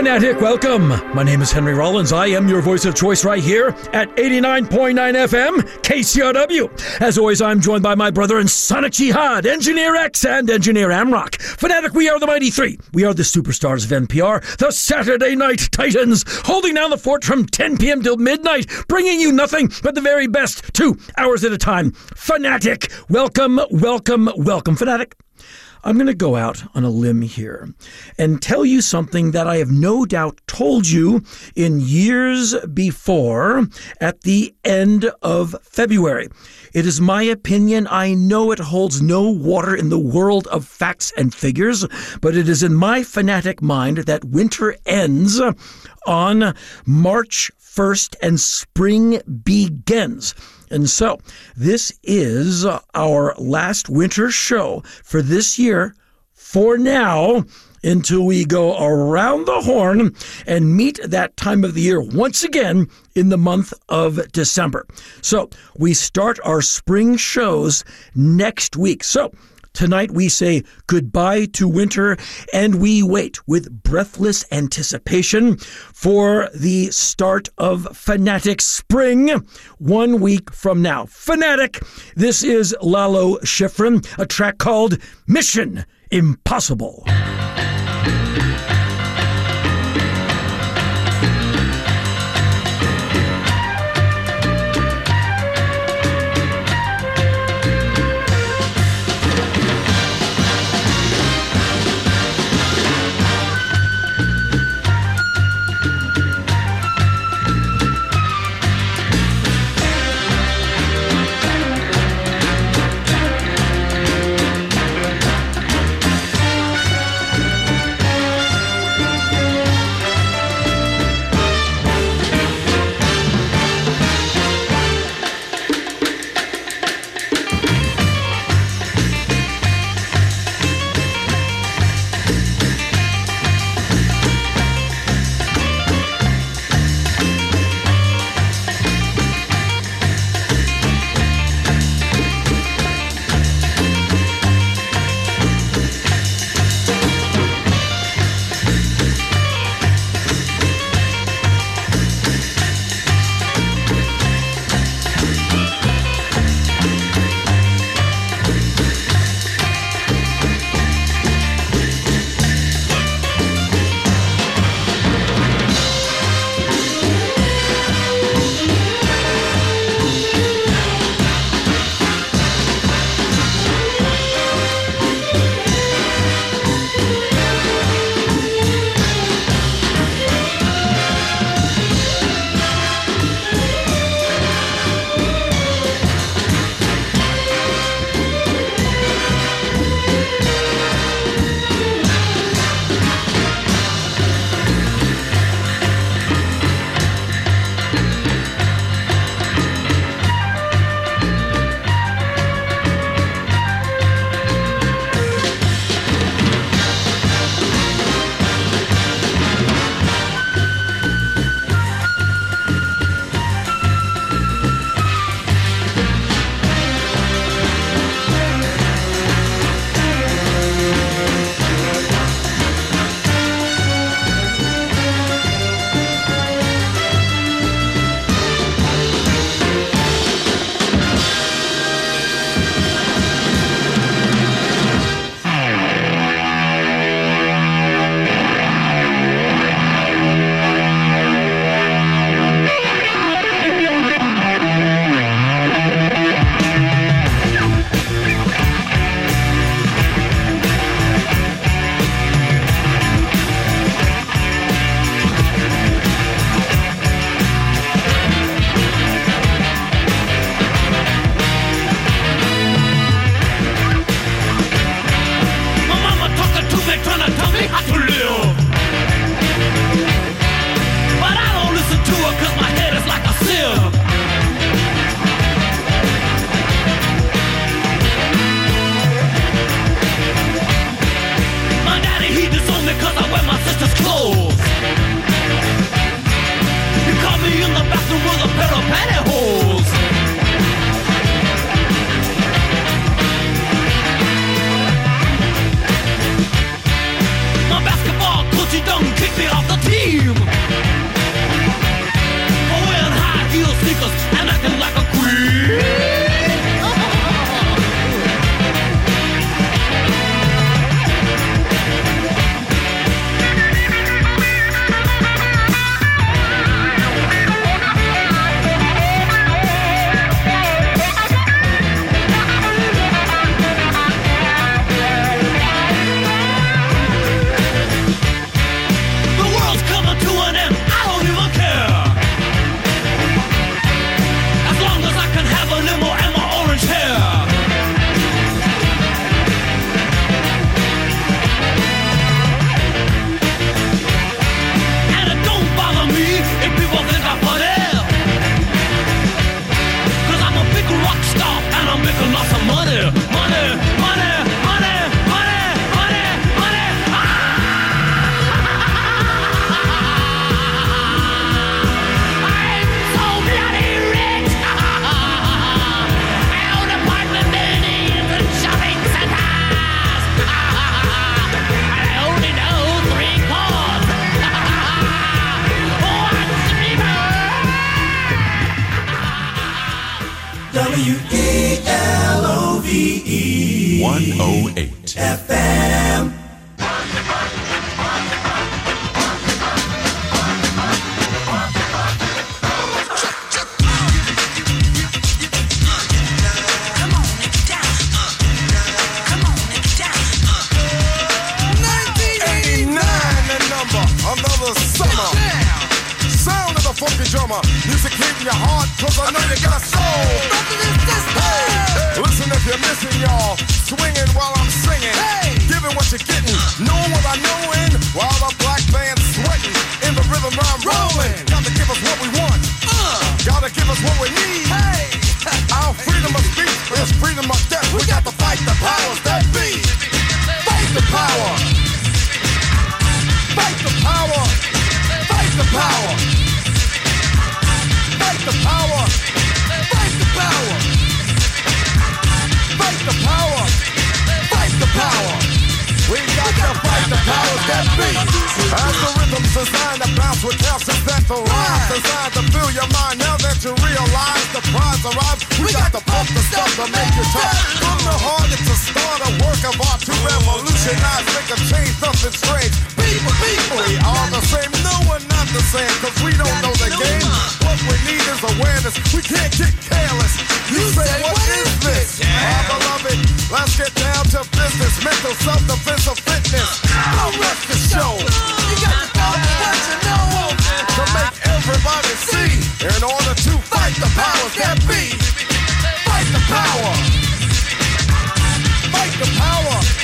Fanatic, welcome. My name is Henry Rollins. I am your voice of choice right here at 89.9 FM, KCRW. As always, I'm joined by my brother and Sonic Jihad, Engineer X, and Engineer Amrock. Fanatic, we are the Mighty Three. We are the superstars of NPR, the Saturday Night Titans, holding down the fort from 10 p.m. till midnight, bringing you nothing but the very best two hours at a time. Fanatic, welcome, welcome, welcome. Fanatic. I'm going to go out on a limb here and tell you something that I have no doubt told you in years before at the end of February. It is my opinion. I know it holds no water in the world of facts and figures, but it is in my fanatic mind that winter ends on March 1st and spring begins. And so, this is our last winter show for this year for now until we go around the horn and meet that time of the year once again in the month of December. So, we start our spring shows next week. So, Tonight we say goodbye to winter and we wait with breathless anticipation for the start of Fanatic Spring one week from now. Fanatic, this is Lalo Schifrin, a track called Mission Impossible. The powers that be. As the rhythm's designed to bounce with calcium that to rise. Designed to fill your mind now that you realize the prize arrives. We got to pump the stuff to make you tough. From the heart, it's a start, a work of art to revolutionize, make a change, something strange people, people. We all the same, no one not the same, cause we don't know the game. What we need is awareness, we can't get careless. You say, what is this? Our beloved, let's get down to business. Mental self-defense of fitness. Don't rest the show. You got to go what you know. To make everybody see, in order to fight the powers that be. Fight the power. Fight the power.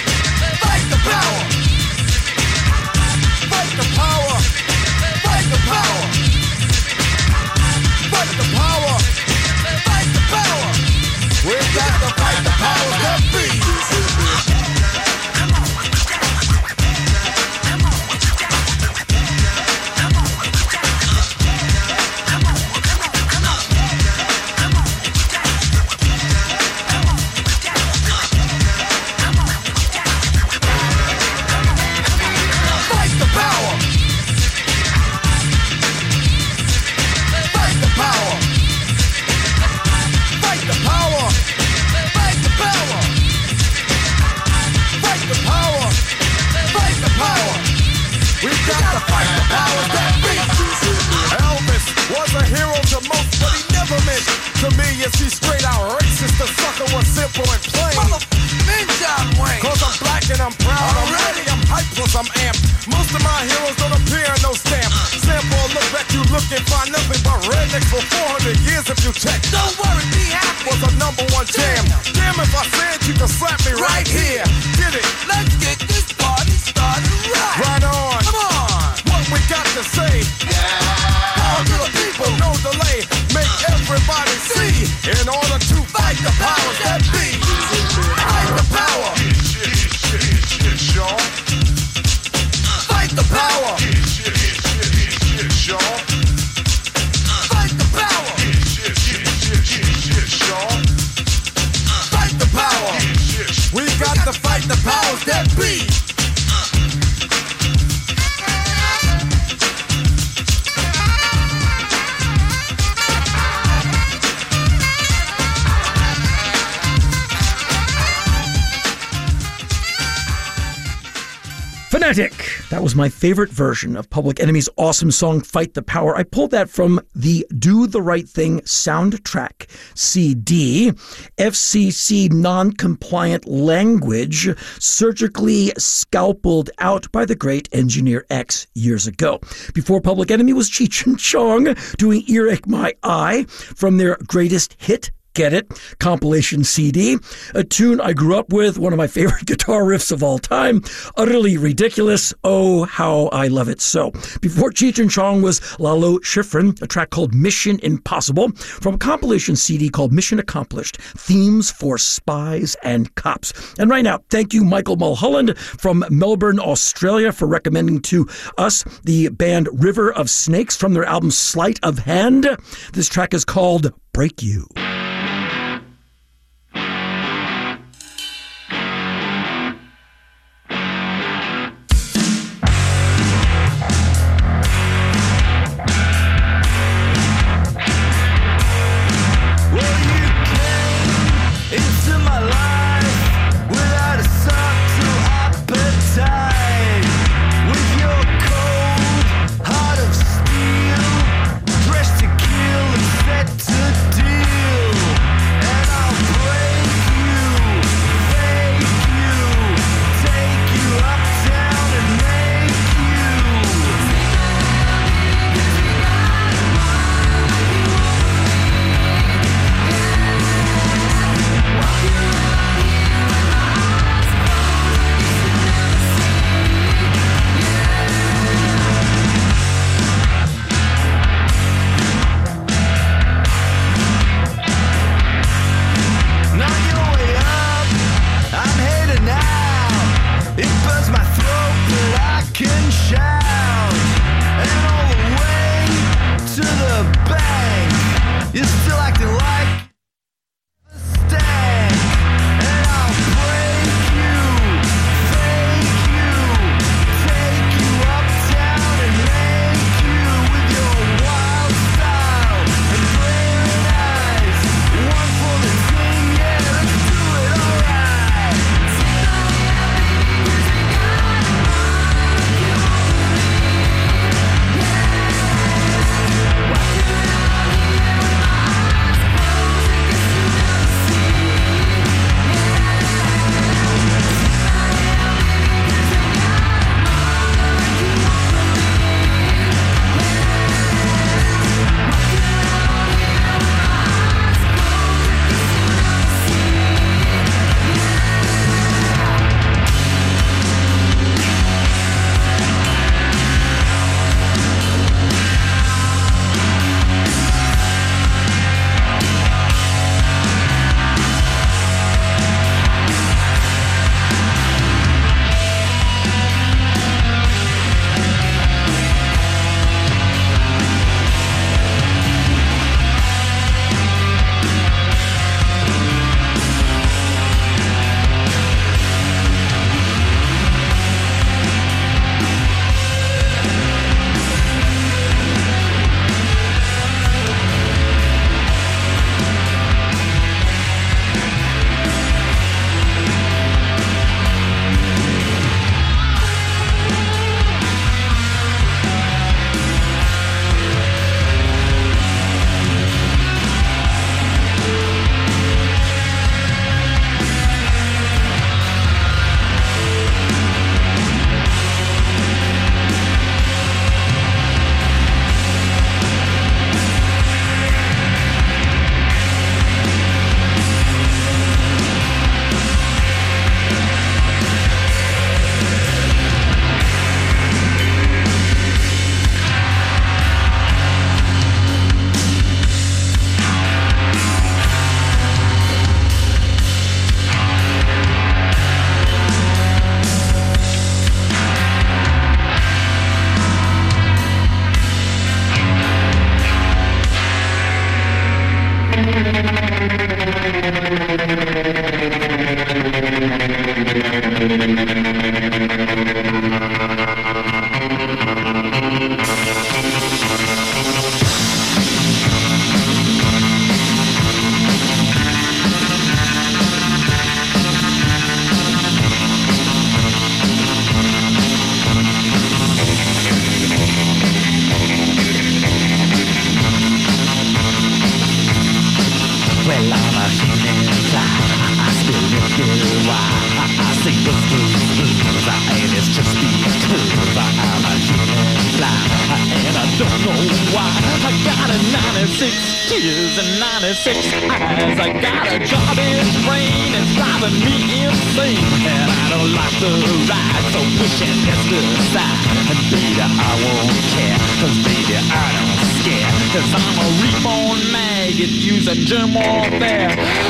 Plus I'm amped. Most of my heroes don't appear in no stamp. Sample look back, you look and find nothing but rednecks for 400 years if you check. Don't worry, be happy. Was a number one jam. Damn, if I said you could slap me right, right here. Get it? Let's get That was my favorite version of Public Enemy's awesome song Fight the Power. I pulled that from the Do the Right Thing soundtrack CD. FCC non compliant language surgically scalpeled out by the great Engineer X years ago. Before Public Enemy was Cheech and Chong doing Earache My Eye from their greatest hit Get It compilation CD, a tune I grew up with, one of my favorite guitar riffs of all time, utterly ridiculous. Oh, how I love it so. Before Cheech and Chong was Lalo Schifrin, a track called Mission Impossible, from a compilation CD called Mission Accomplished Themes for Spies and Cops. And right now, thank you, Michael Mulholland from Melbourne, Australia, for recommending to us the band River of Snakes from their album Sleight of Hand. This track is called Break You. Maggot using all warfare.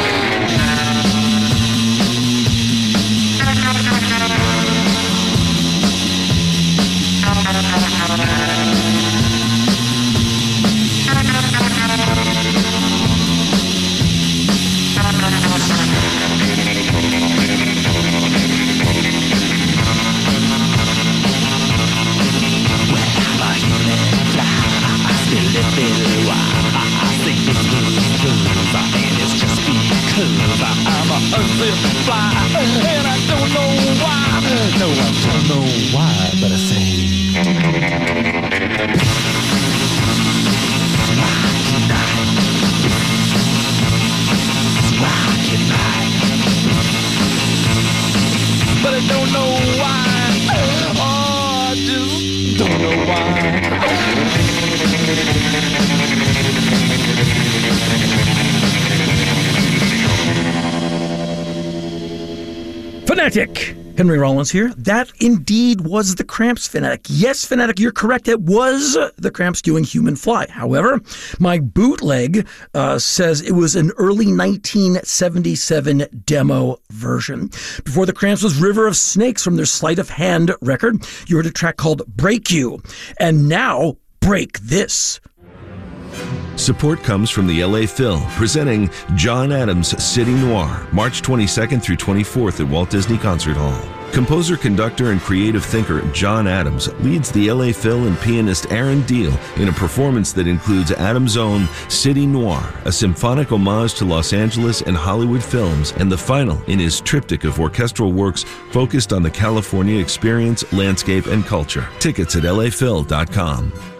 Here. That indeed was the Cramps Fanatic. Yes, Fanatic, you're correct. It was the Cramps doing Human Fly. However, my bootleg uh, says it was an early 1977 demo version. Before the Cramps was River of Snakes from their Sleight of Hand record. You heard a track called Break You. And now, Break This. Support comes from the LA Phil, presenting John Adams' City Noir, March 22nd through 24th at Walt Disney Concert Hall. Composer, conductor, and creative thinker John Adams leads the LA Phil and pianist Aaron Diehl in a performance that includes Adams' own City Noir, a symphonic homage to Los Angeles and Hollywood films, and the final in his triptych of orchestral works focused on the California experience, landscape, and culture. Tickets at laphil.com.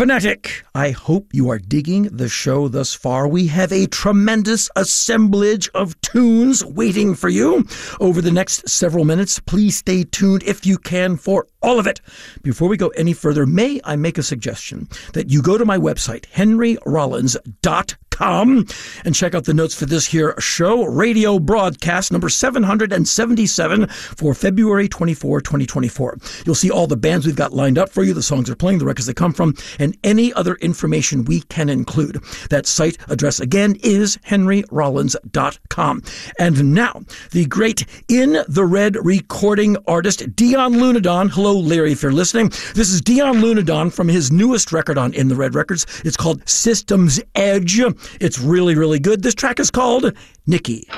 Fanatic, I hope you are digging the show thus far. We have a tremendous assemblage of tunes waiting for you over the next several minutes. Please stay tuned if you can for all of it. Before we go any further, may I make a suggestion that you go to my website, henryrollins.com, and check out the notes for this here show, radio broadcast number 777 for February 24, 2024. You'll see all the bands we've got lined up for you, the songs they're playing, the records they come from, and any other information we can include. That site address again is henryrollins.com. And now, the great In the Red recording artist, Dion Lunadon. Hello, Larry, if you're listening. This is Dion Lunadon from his newest record on In the Red Records. It's called Systems Edge. It's really, really good. This track is called Nikki.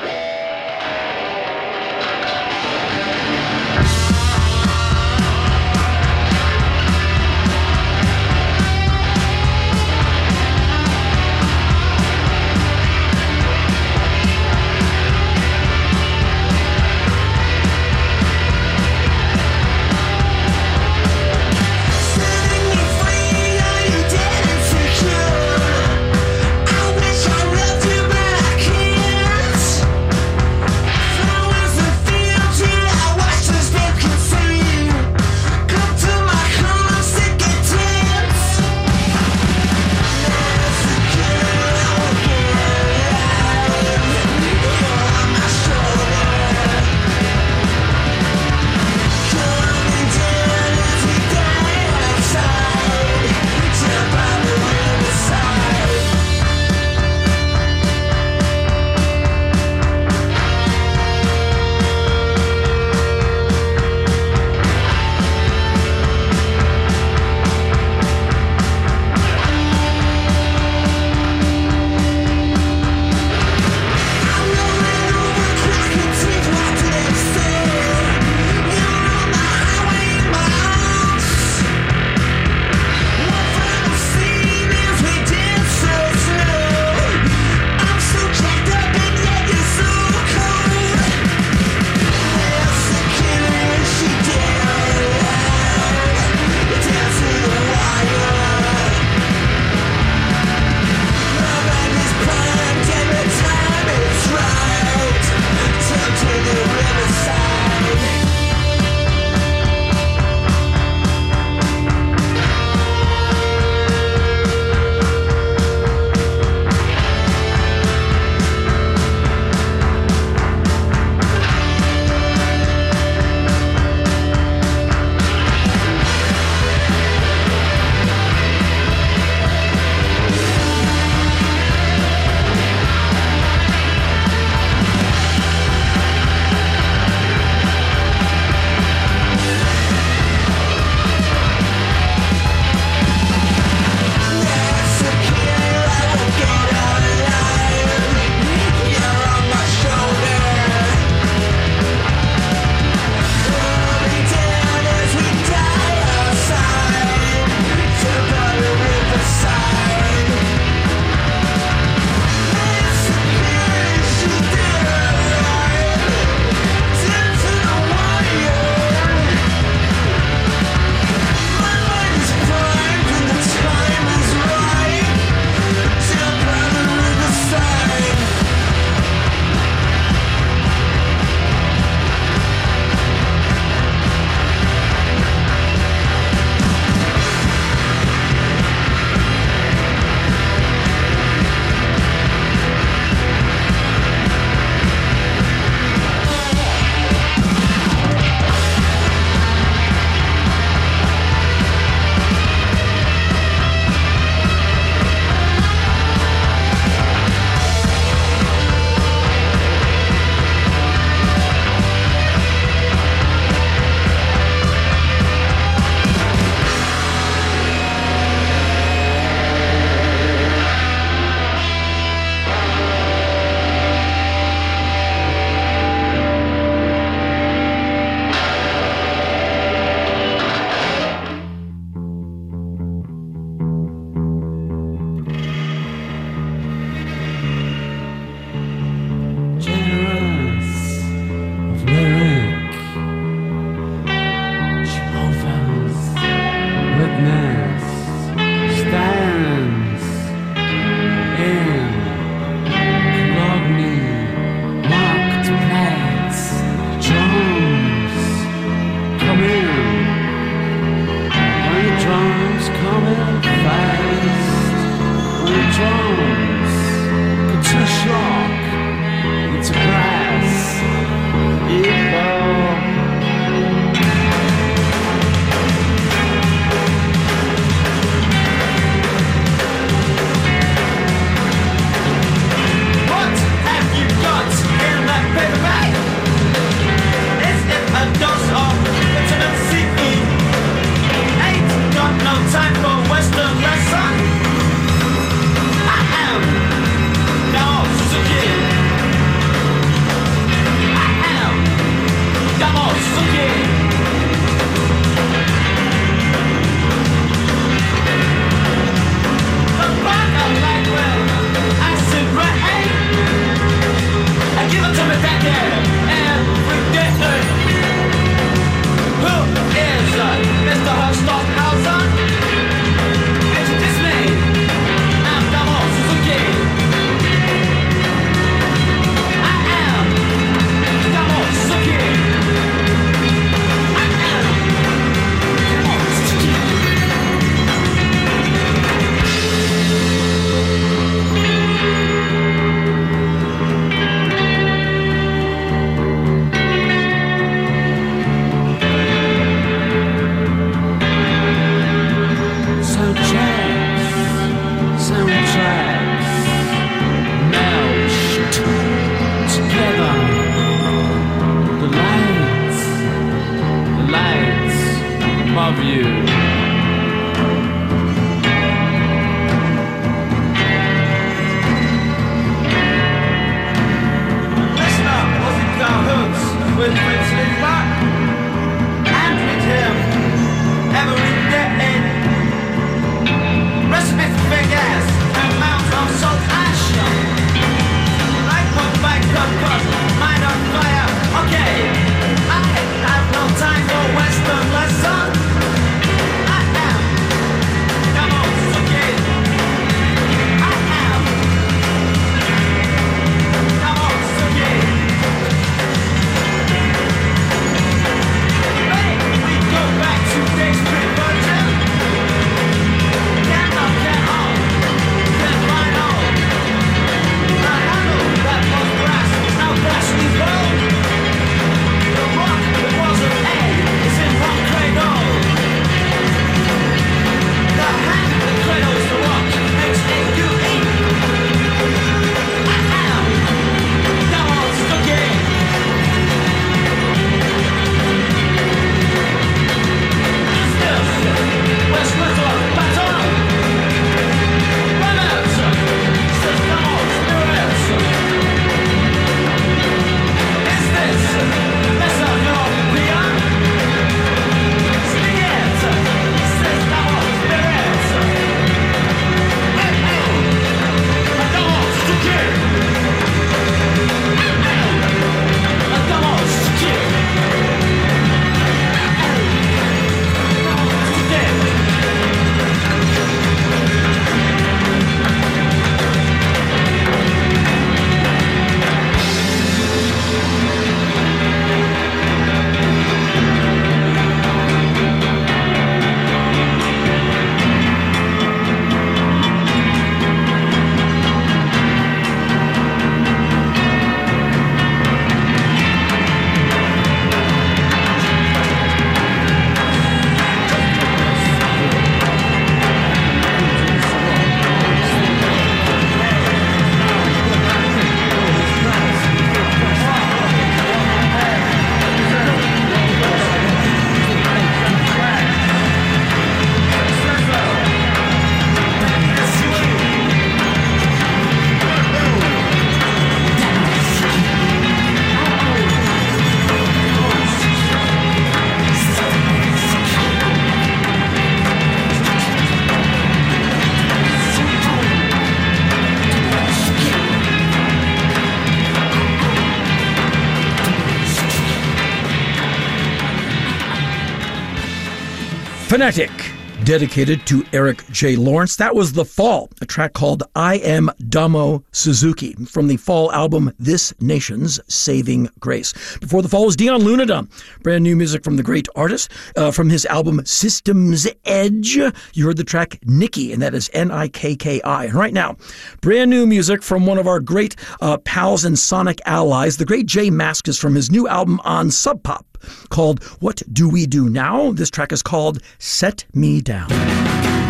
Dedicated to Eric J. Lawrence. That was The Fall, a track called I Am Damo Suzuki from the Fall album This Nation's Saving Grace. Before The Fall was Dion Lunadon, brand new music from the great artist uh, from his album Systems Edge. You heard the track Nikki, and that is N I K K I. And right now, brand new music from one of our great uh, pals and sonic allies, the great J Mascis from his new album on Sub Pop called What Do We Do Now? This track is called Set Me Down.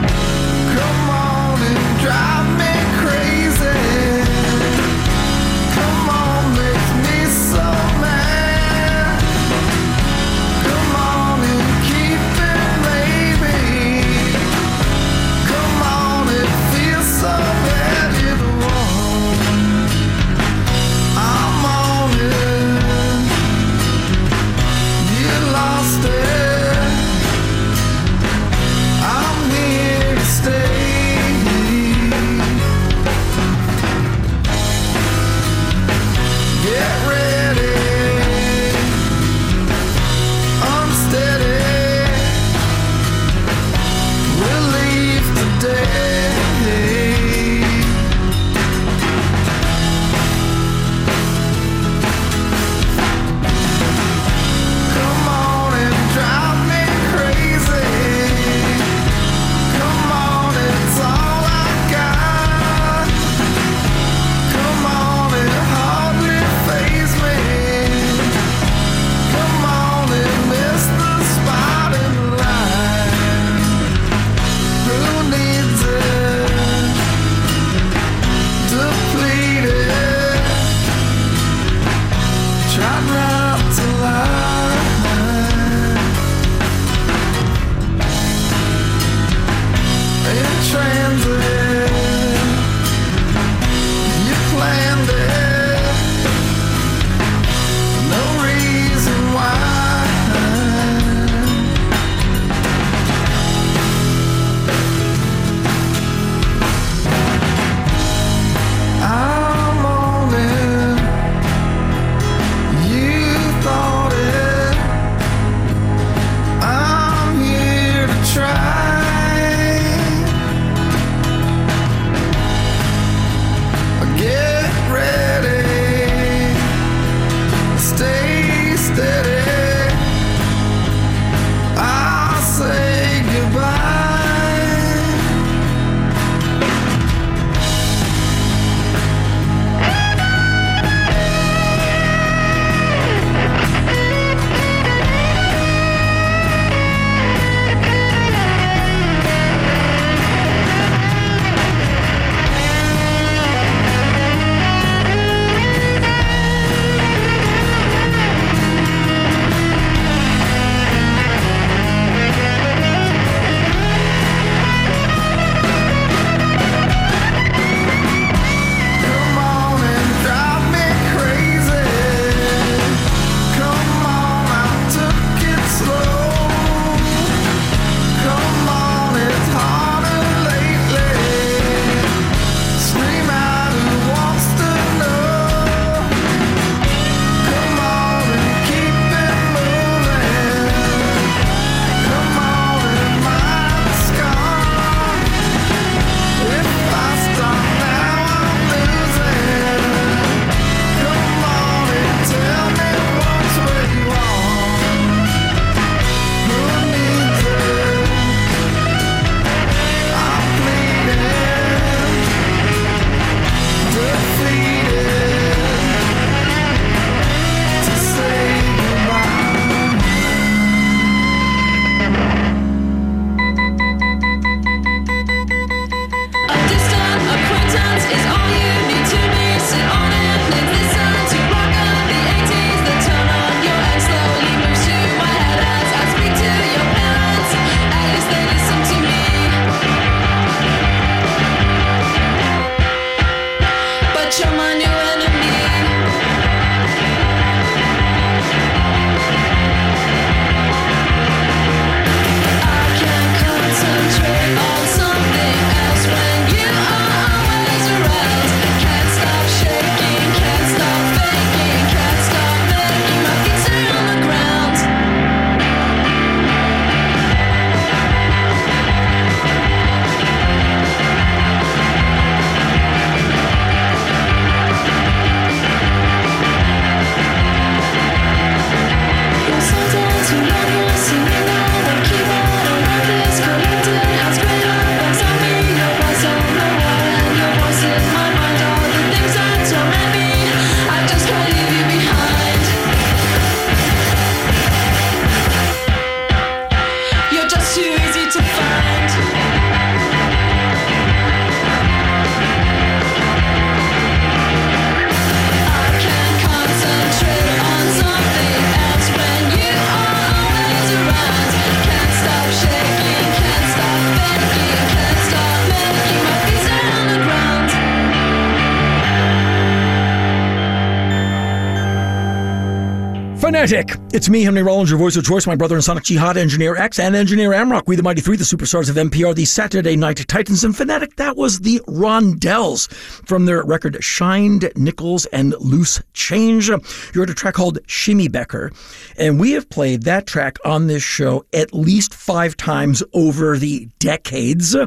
It's me, Henry Rollins, your voice of choice, my brother and Sonic Jihad, Engineer X, and Engineer Amrock. We, the Mighty Three, the superstars of NPR, the Saturday Night Titans, and Fanatic. That was the Rondelles from their record Shined Nickels and Loose Change. You heard a track called Shimmy Becker, and we have played that track on this show at least five times over the decades. Uh,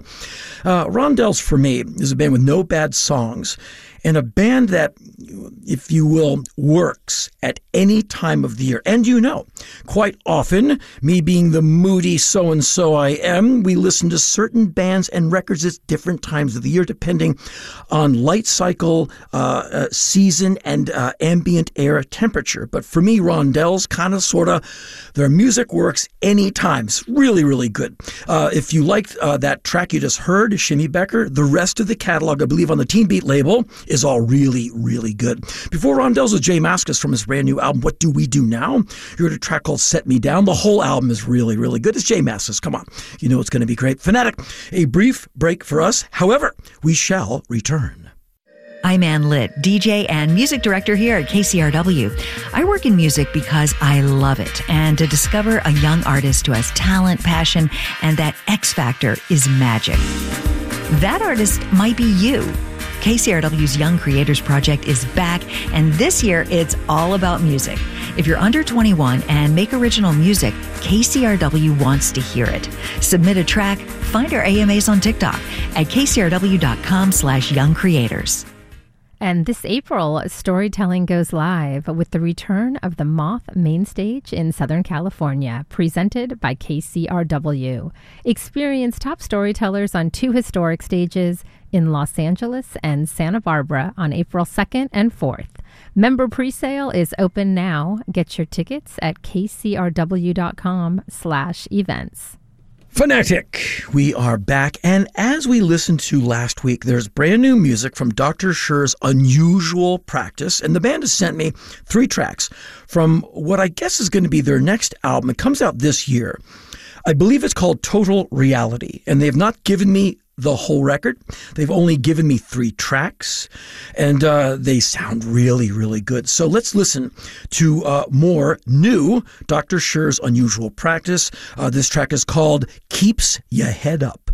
Rondelles, for me, is a band with no bad songs and a band that, if you will, works at any time of the year. And you know, quite often, me being the moody so and so I am, we listen to certain bands and records at different times of the year, depending on light cycle, uh, uh, season, and uh, ambient air temperature. But for me, Rondelles kind of sort of, their music works anytime. It's really, really good. Uh, if you liked uh, that track you just heard, Shimmy Becker, the rest of the catalog, I believe, on the Teen Beat label is all really, really good. Before Rondelles with J Mascis from his brand new album, What Do We Do Now? You heard a track called Set Me Down. The whole album is really, really good. It's J Mascis. Come on. You know it's going to be great. Fanatic, a brief break for us. However, we shall return. I'm Anne Litt, DJ and music director here at KCRW. I work in music because I love it, and to discover a young artist who has talent, passion, and that X factor is magic. That artist might be you. KCRW's Young Creators Project is back, and this year it's all about music. If you're under 21 and make original music, KCRW wants to hear it. Submit a track, find our AMAs on TikTok at kcrw.com slash young creators. And this April, storytelling goes live with the return of the Moth Main Stage in Southern California, presented by KCRW. Experience top storytellers on two historic stages in Los Angeles and Santa Barbara on April 2nd and 4th. Member presale is open now. Get your tickets at kcrw.com slash events. Fanatic, we are back, and as we listened to last week, there's brand new music from Dr. Scher's Unusual Practice, and the band has sent me three tracks from what I guess is going to be their next album. It comes out this year. I believe it's called Total Reality, and they have not given me the whole record. They've only given me three tracks, and uh, they sound really, really good. So let's listen to uh, more new Dr. Scher's Unusual Practice. Uh, this track is called Keeps Ya Head Up.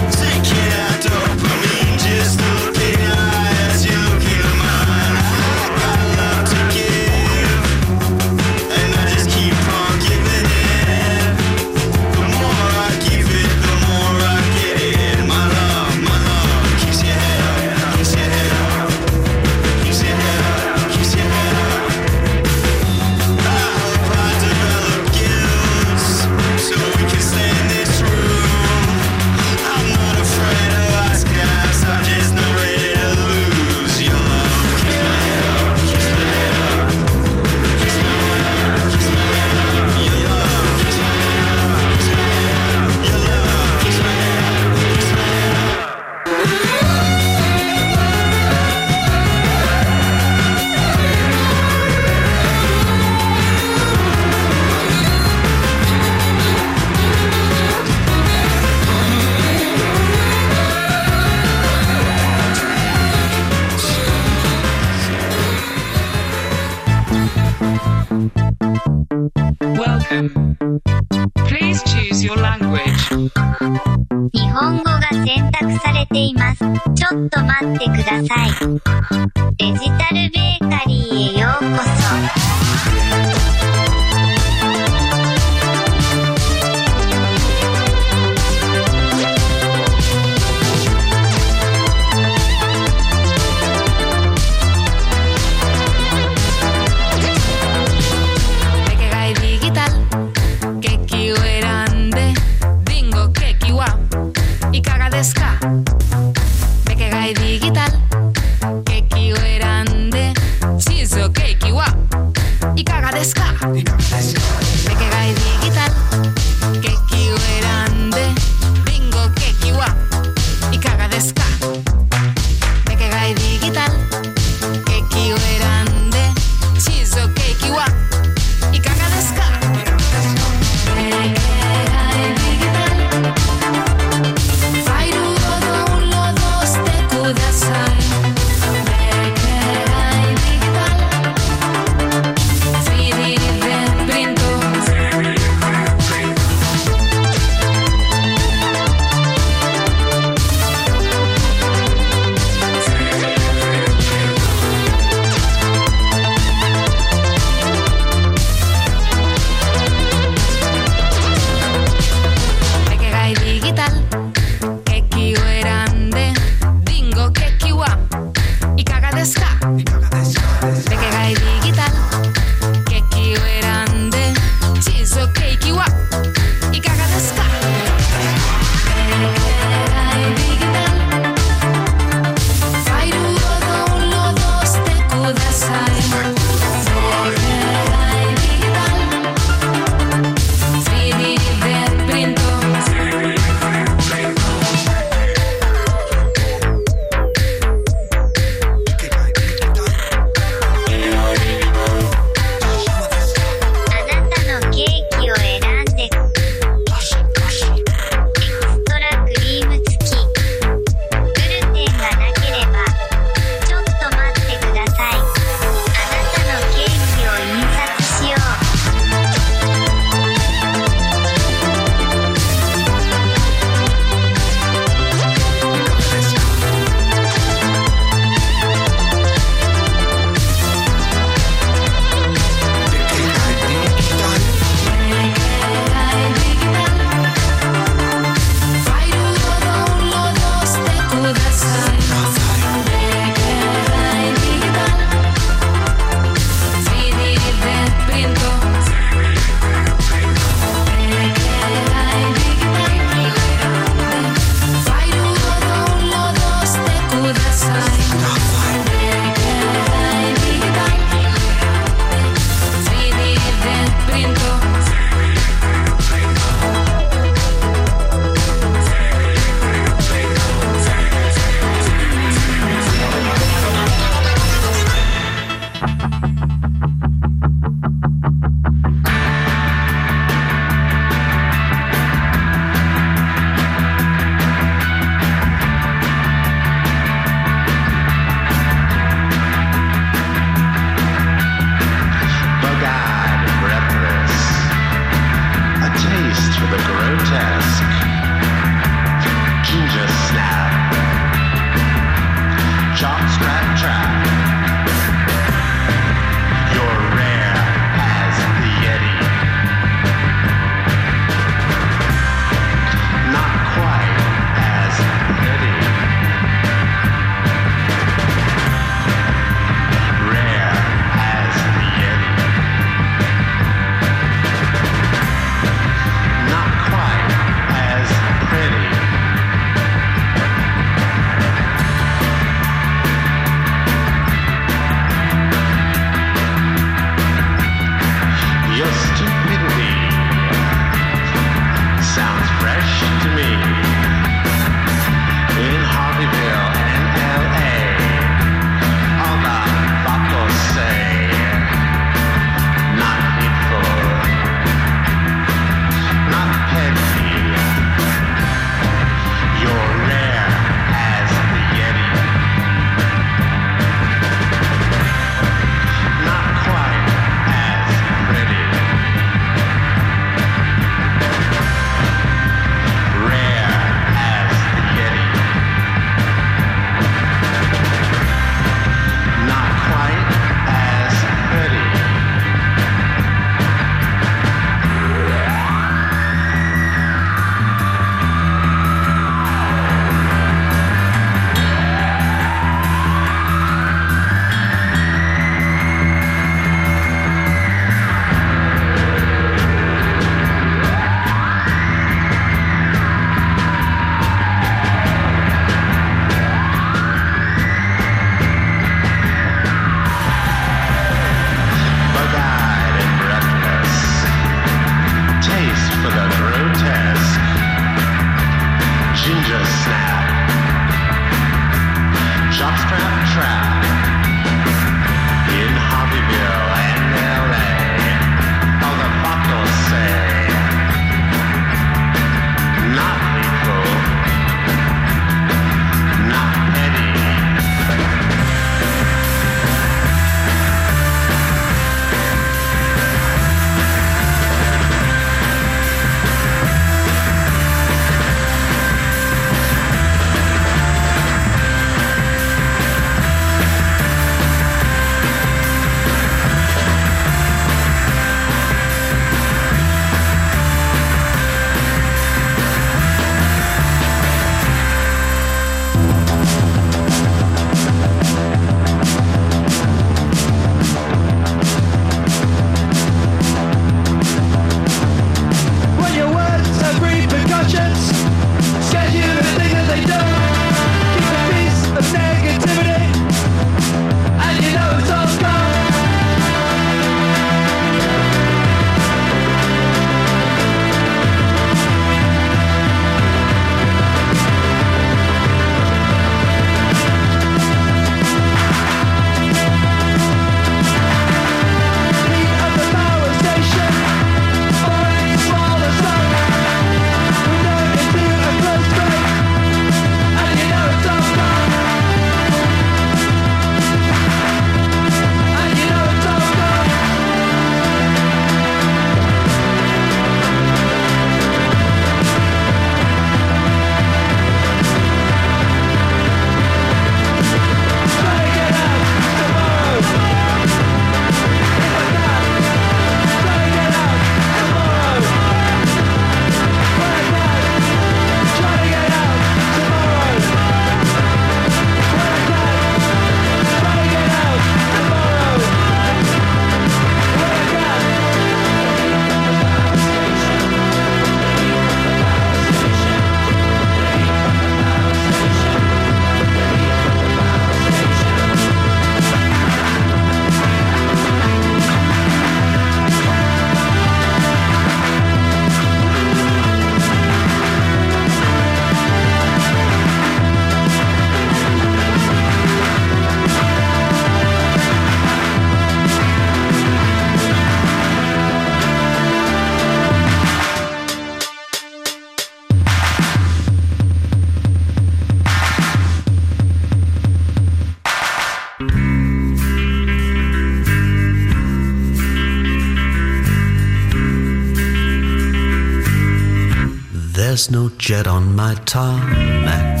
There's no jet on my tarmac,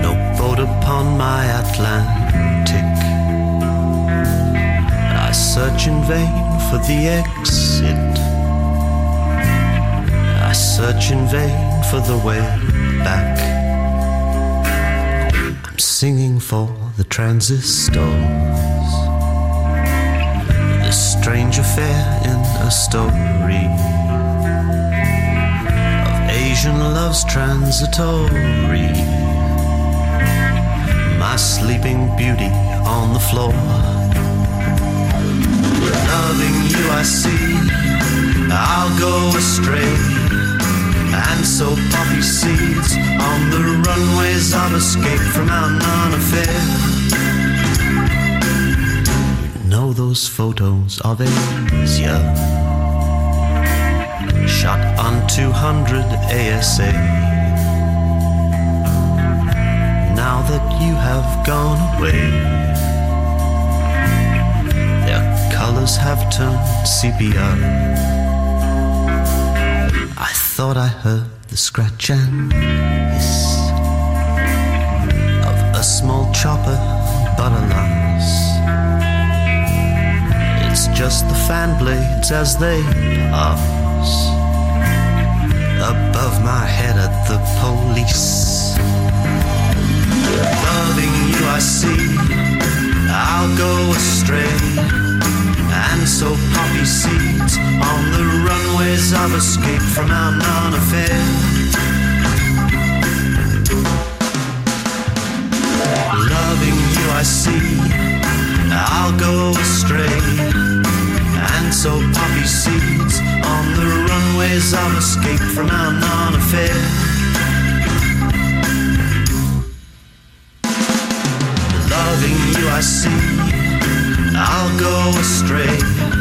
no boat upon my Atlantic. I search in vain for the exit. I search in vain for the way back. I'm singing for the transistors. This strange affair in a story Love's transitory. My sleeping beauty on the floor. Loving you, I see, I'll go astray. And so poppy seeds on the runways of escape from our non-affair. Know those photos of Asia shot on 200 ASA. Now that you have gone away, their colors have turned sepia. I thought I heard the scratch and hiss of a small chopper, but alas, it's just the fan blades as they pass above my head at the police. Loving you, I see, I'll go astray. And so poppy seeds on the runways of escape from our non-affair. Loving you, I see, I'll go astray. And so poppy seeds on the runways of escape from our non-affair. Loving you, I see, I'll go astray.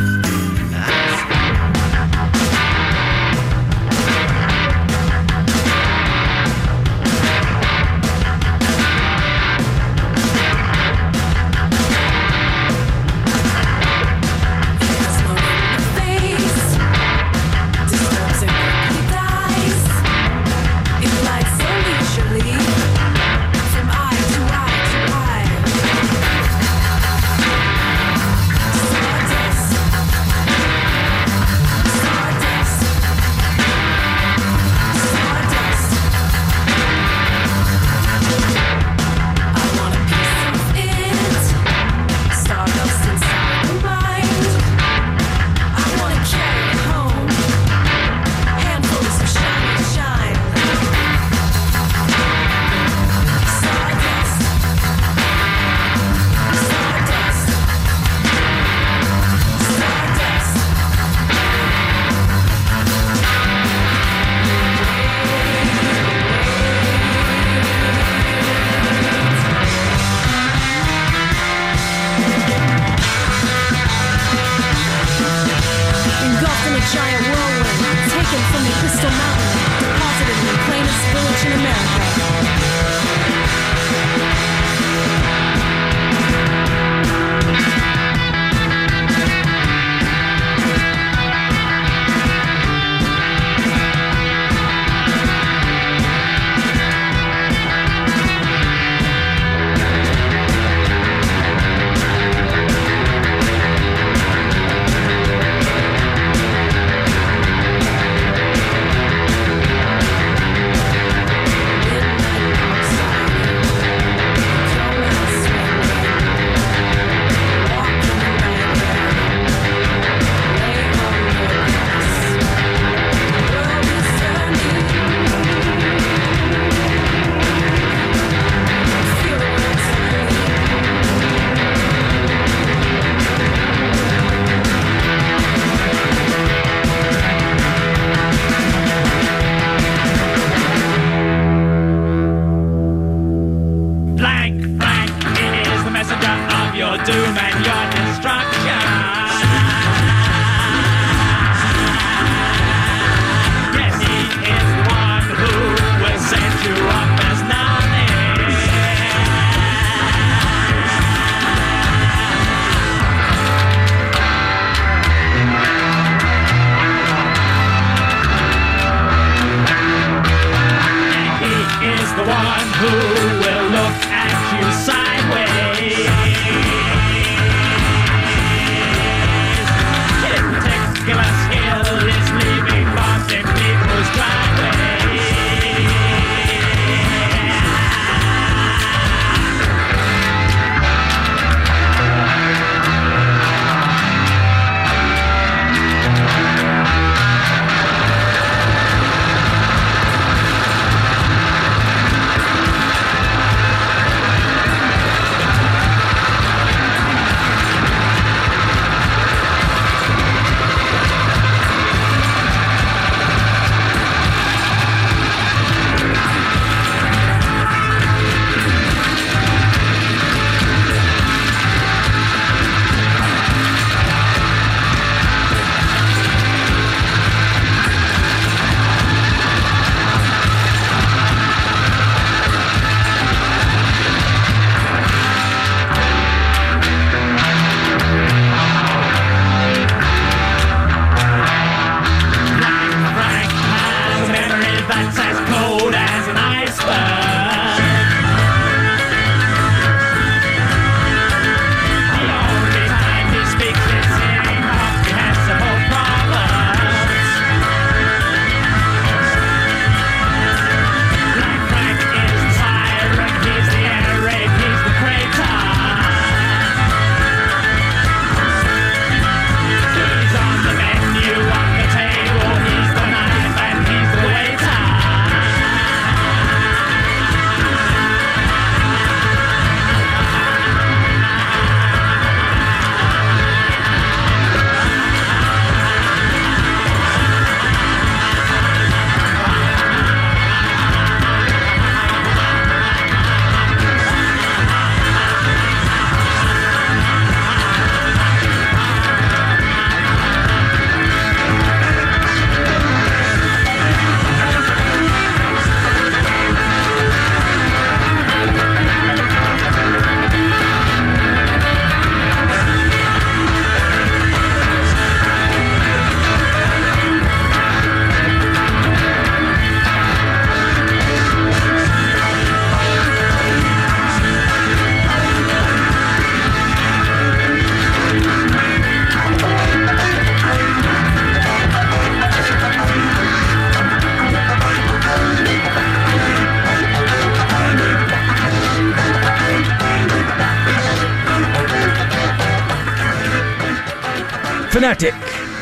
Fanatic.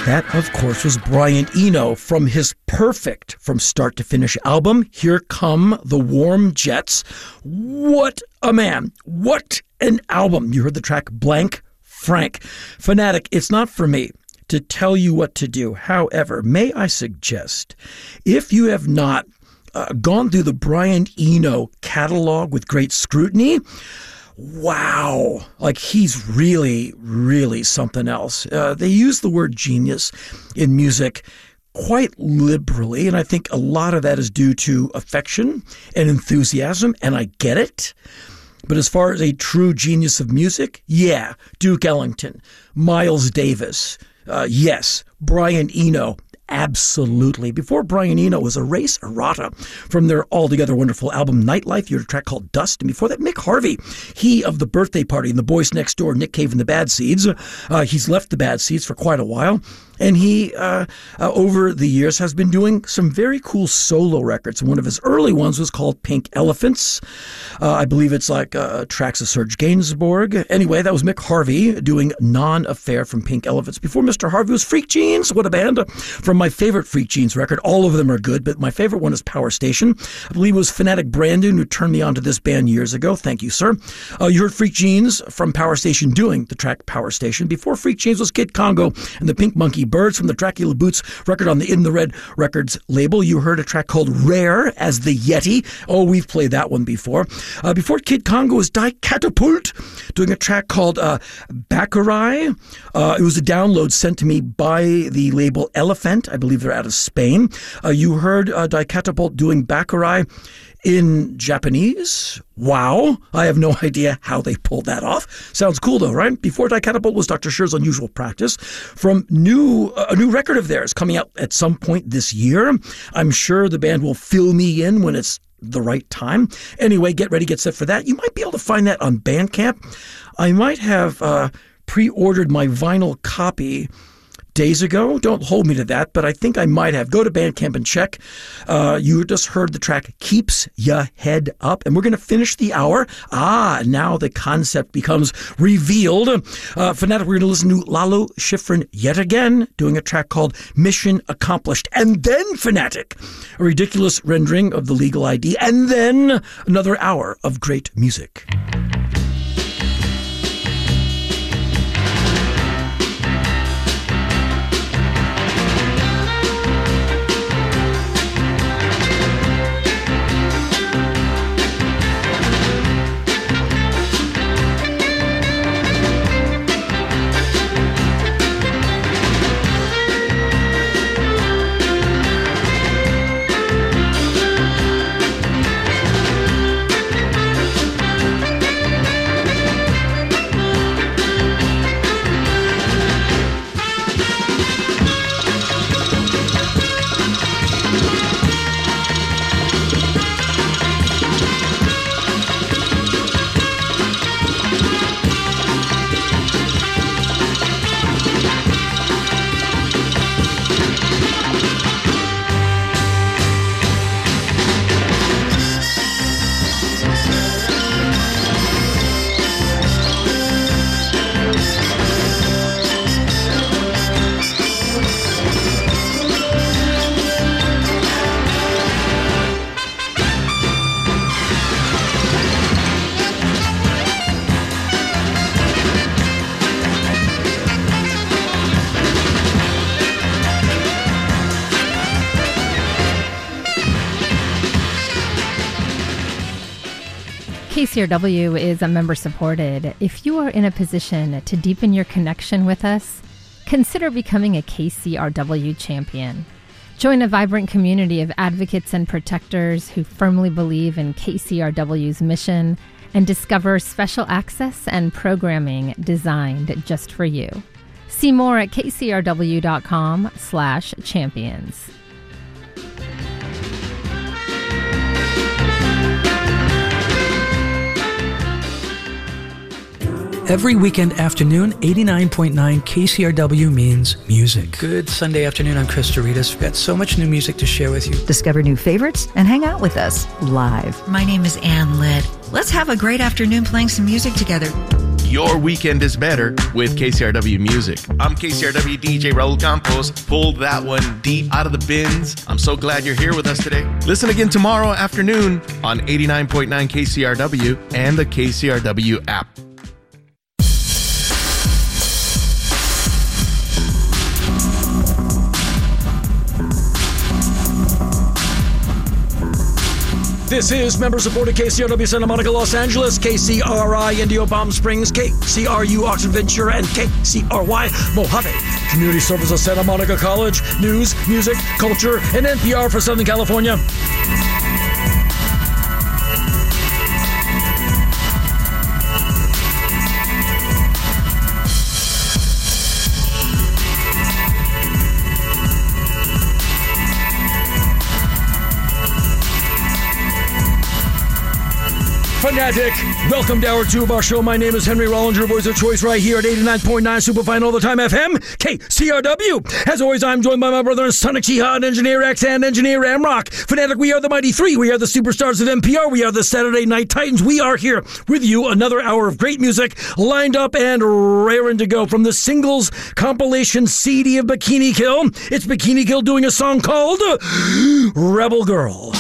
That, of course, was Brian Eno from his perfect from start to finish album, Here Come the Warm Jets. What a man. What an album. You heard the track Blank Frank. Fanatic, it's not for me to tell you what to do. However, may I suggest, if you have not uh, gone through the Brian Eno catalog with great scrutiny, wow. Like he's really really something else. Uh, they use the word genius in music quite liberally and i think a lot of that is due to affection and enthusiasm and i get it. But as far as a true genius of music yeah duke ellington miles davis uh, yes brian eno Absolutely. Before Brian Eno was a race errata from their altogether wonderful album Nightlife. You a track called Dust. And before that, Mick Harvey, he of the birthday party and the boys next door, Nick Cave and the Bad Seeds. Uh, he's left the Bad Seeds for quite a while. And he, uh, uh, over the years, has been doing some very cool solo records. One of his early ones was called Pink Elephants. Uh, I believe it's like uh, tracks of Serge Gainsbourg. Anyway, that was Mick Harvey doing Non Affair from Pink Elephants. Before Mr. Harvey was Freak Jeans. What a band. From my favorite Freak Jeans record. All of them are good, but my favorite one is Power Station. I believe it was Fanatic Brandon who turned me on to this band years ago. Thank you, sir. Uh, you heard Freak Jeans from Power Station doing the track Power Station. Before Freak Jeans was Kid Congo and the Pink Monkey Birds from the Dracula Boots record on the In the Red Records label. You heard a track called Rare as the Yeti. Oh, we've played that one before. Uh, before Kid Congo was Die Catapult doing a track called uh, Baccarai. Uh, it was a download sent to me by the label Elefant. I believe they're out of Spain. Uh, you heard uh, Die Catapult doing Baccarai in Japanese. Wow. I have no idea how they pulled that off. Sounds cool though, right? Before Die Catapult was Dr. Scher's Unusual Practice from new uh, a new record of theirs coming out at some point this year. I'm sure the band will fill me in when it's the right time. Anyway, get ready, get set for that. You might be able to find that on Bandcamp. I might have uh, pre ordered my vinyl copy days ago. Don't hold me to that, but I think I might have. Go to Bandcamp and check. Uh, you just heard the track Keeps Ya Head Up, and we're going to finish the hour. Ah, now the concept becomes revealed. Uh, Fanatic, we're going to listen to Lalo Schifrin yet again, doing a track called Mission Accomplished. And then Fanatic, a ridiculous rendering of the legal ID, and then another hour of great music. KCRW is a member supported. If you are in a position to deepen your connection with us, consider becoming a KCRW champion. Join a vibrant community of advocates and protectors who firmly believe in KCRW's mission and discover special access and programming designed just for you. See more at kcrw.com Every weekend afternoon, 89.9 KCRW means music. Good Sunday afternoon. I'm Chris Douridas. We've got so much new music to share with you. Discover new favorites and hang out with us live. My name is Anne Litt. Let's have a great afternoon playing some music together. Your weekend is better with KCRW Music. I'm KCRW DJ Raul Campos. Pulled that one deep out of the bins. I'm so glad you're here with us today. Listen again tomorrow afternoon on 89.9 KCRW and the KCRW app. This is member supported KCRW Santa Monica, Los Angeles, KCRI Indio Palm Springs, KCRU Oxnard Ventura, and KCRY Mojave. Community service of Santa Monica College, news, music, culture, and NPR for Southern California. Fanatic. Welcome to hour two of our show. My name is Henry Rollins, your voice of choice right here at 89.9 Superfine All the Time FM, KCRW. As always, I'm joined by my brother and Sonic Jihad, Engineer X, and Engineer Amrock. Fanatic, we are the Mighty Three. We are the superstars of NPR. We are the Saturday Night Titans. We are here with you. Another hour of great music lined up and raring to go from the singles compilation CD of Bikini Kill. It's Bikini Kill doing a song called Rebel Girl.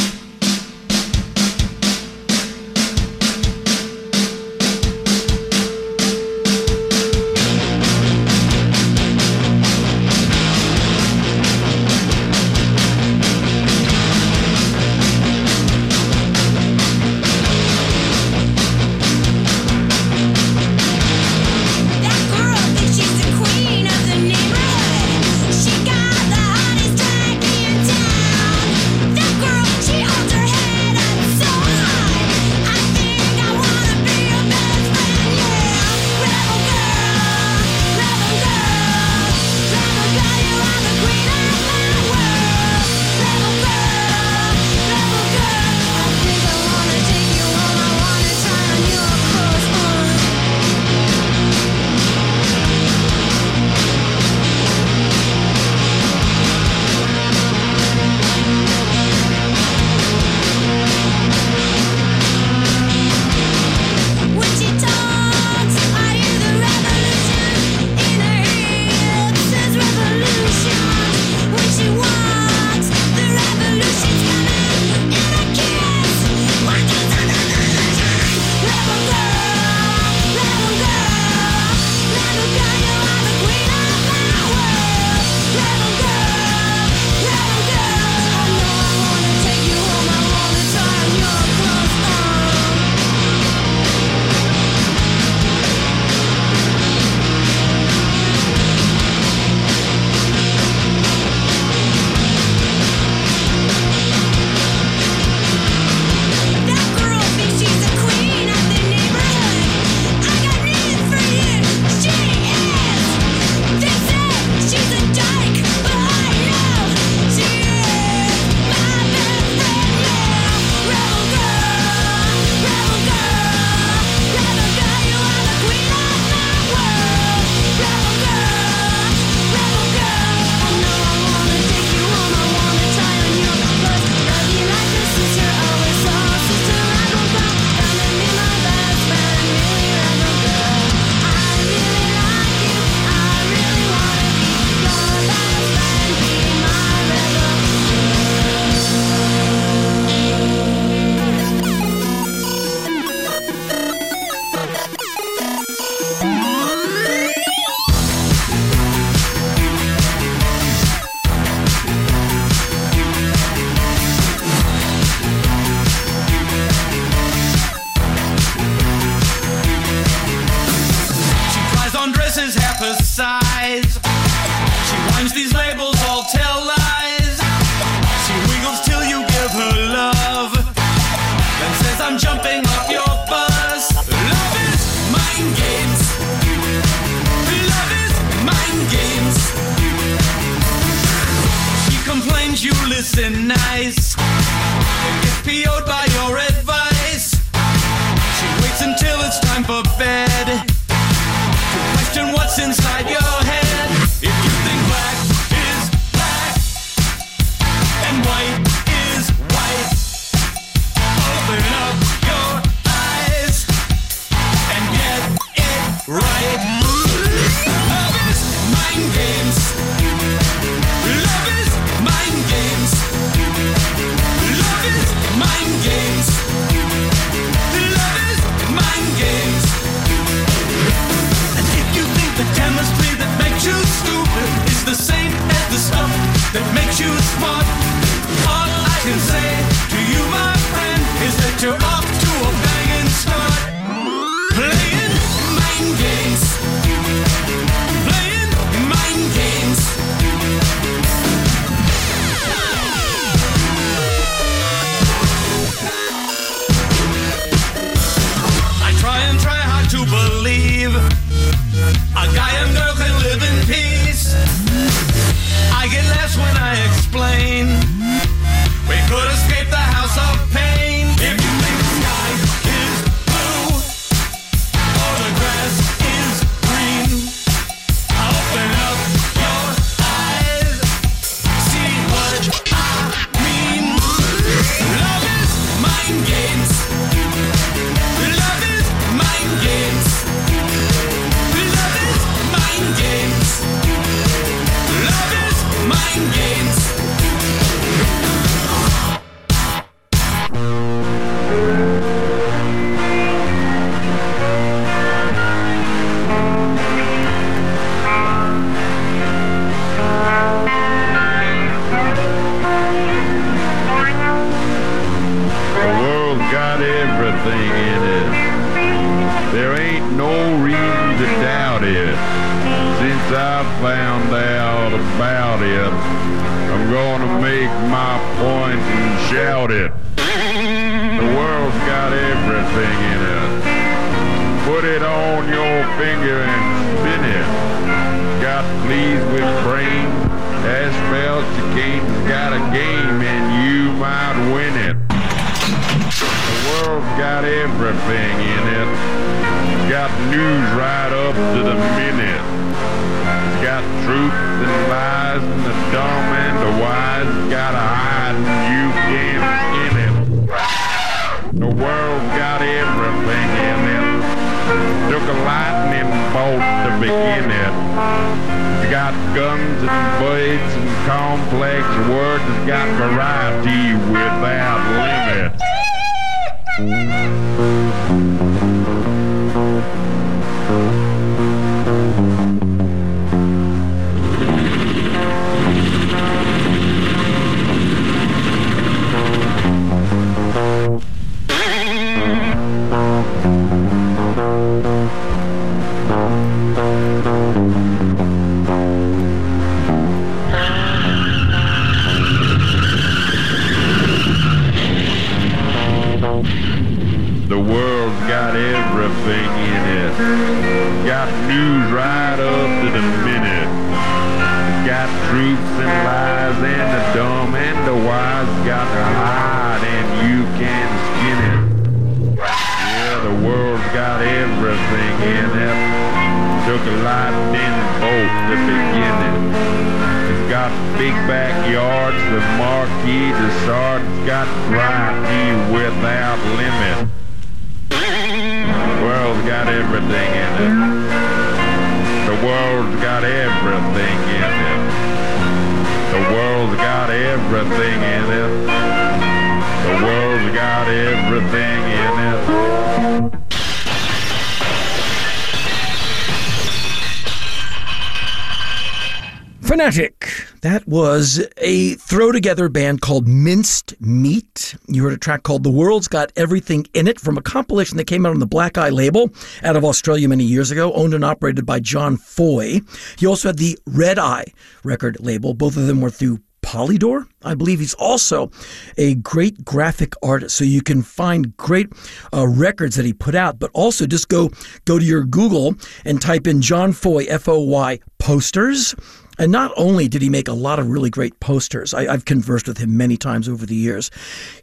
Together band called Minced Meat. You heard a track called The World's Got Everything in It from a compilation that came out on the Black Eye label out of Australia many years ago, owned and operated by John Foy. He also had the Red Eye record label. Both of them were through Polydor. I believe he's also a great graphic artist, so you can find great uh, records that he put out. But also, just go go to your Google and type in John Foy F O Y posters. And not only did he make a lot of really great posters, I, I've conversed with him many times over the years.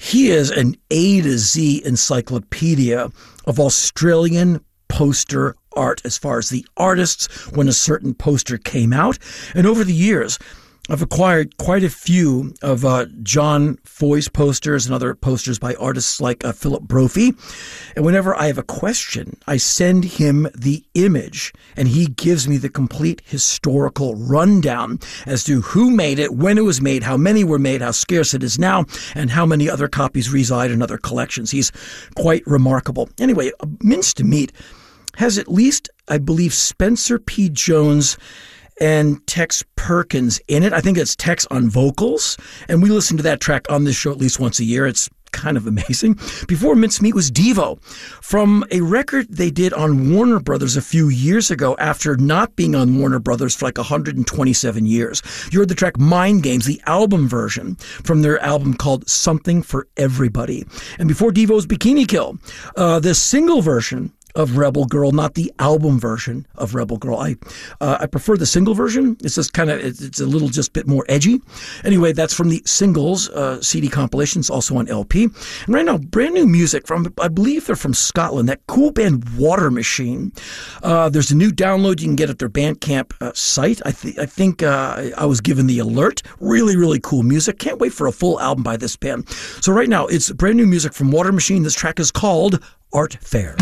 He is an A to Z encyclopedia of Australian poster art as far as the artists when a certain poster came out. And over the years, I've acquired quite a few of uh, John Foy's posters and other posters by artists like uh, Philip Brophy. And whenever I have a question, I send him the image and he gives me the complete historical rundown as to who made it, when it was made, how many were made, how scarce it is now, and how many other copies reside in other collections. He's quite remarkable. Anyway, Minced Meat has at least, I believe, Spencer P. Jones and Tex Perkins in it. I think it's Tex on vocals. And we listen to that track on this show at least once a year. It's kind of amazing. Before Mincemeat was Devo from a record they did on Warner Brothers a few years ago after not being on Warner Brothers for like 127 years. You heard the track Mind Games, the album version from their album called Something for Everybody. And before Devo's Bikini Kill, uh, the single version of Rebel Girl, not the album version of Rebel Girl. I uh, I prefer the single version. It's just kind of it's, a little just bit more edgy. Anyway, that's from the singles uh, CD compilations, also on LP. And right now, brand new music from I believe they're from Scotland. That cool band Water Machine. Uh, there's a new download you can get at their Bandcamp uh, site. I, I think uh, I was given the alert. Really, really cool music. Can't wait for a full album by this band. So right now, it's brand new music from Water Machine. This track is called Art Fair.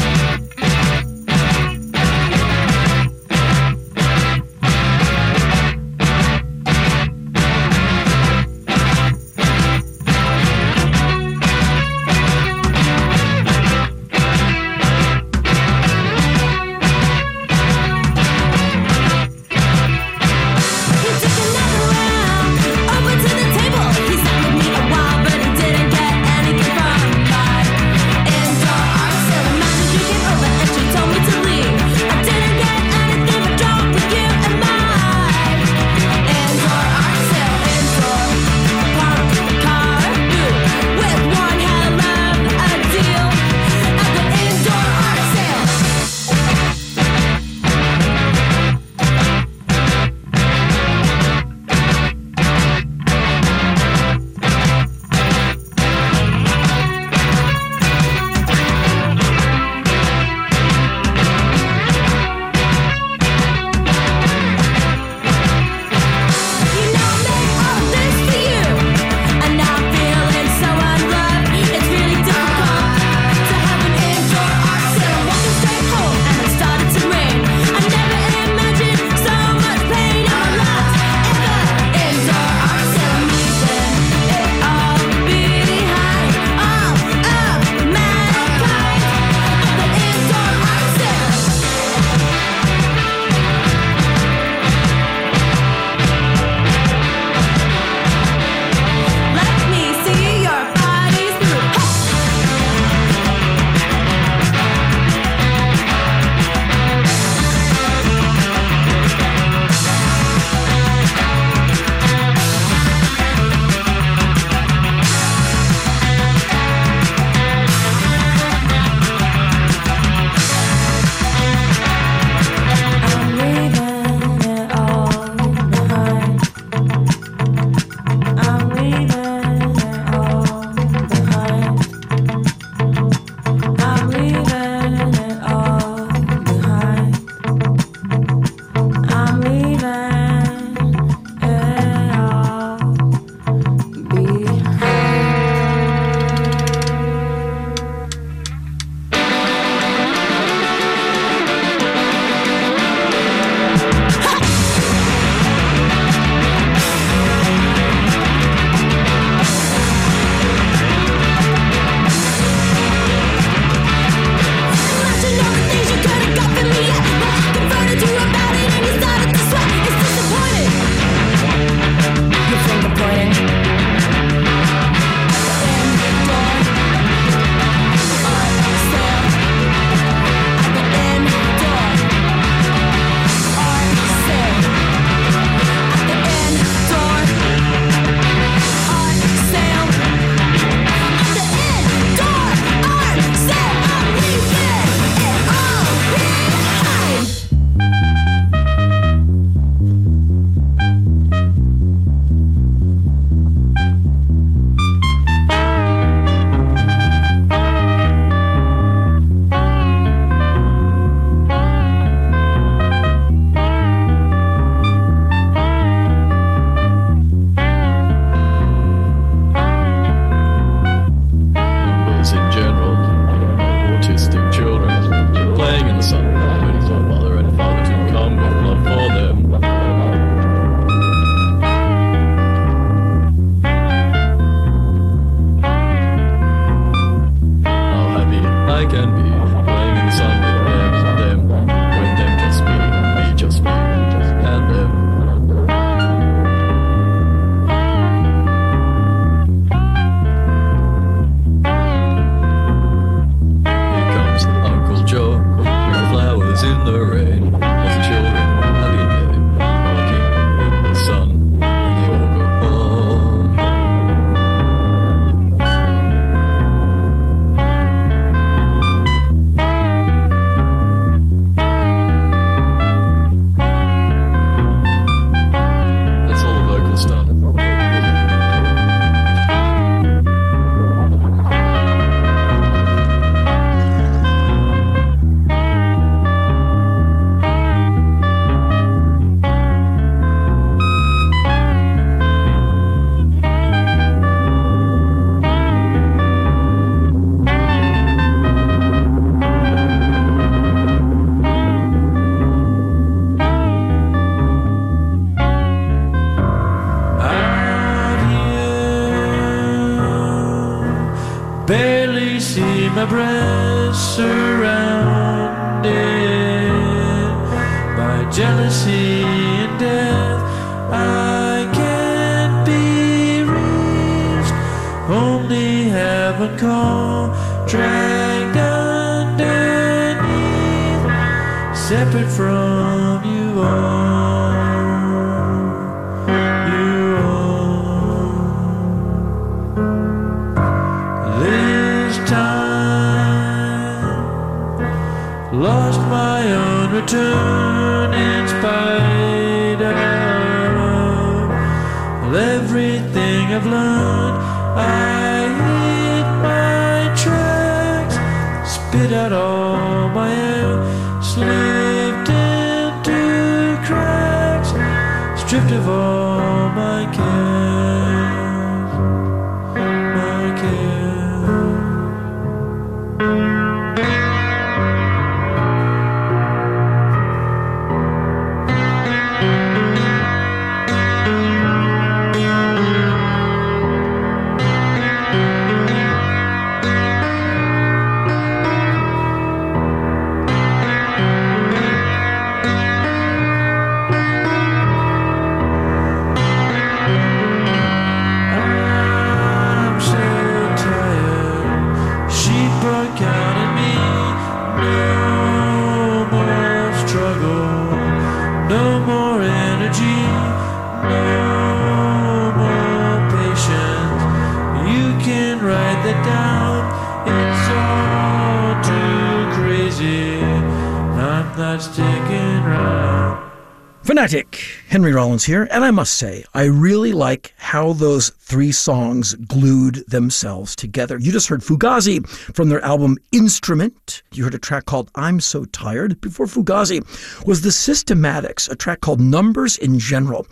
Henry Rollins here, and I must say, I really like how those three songs glued themselves together. You just heard Fugazi from their album Instrument. You heard a track called I'm So Tired. Before Fugazi was The Systematics, a track called Numbers in General,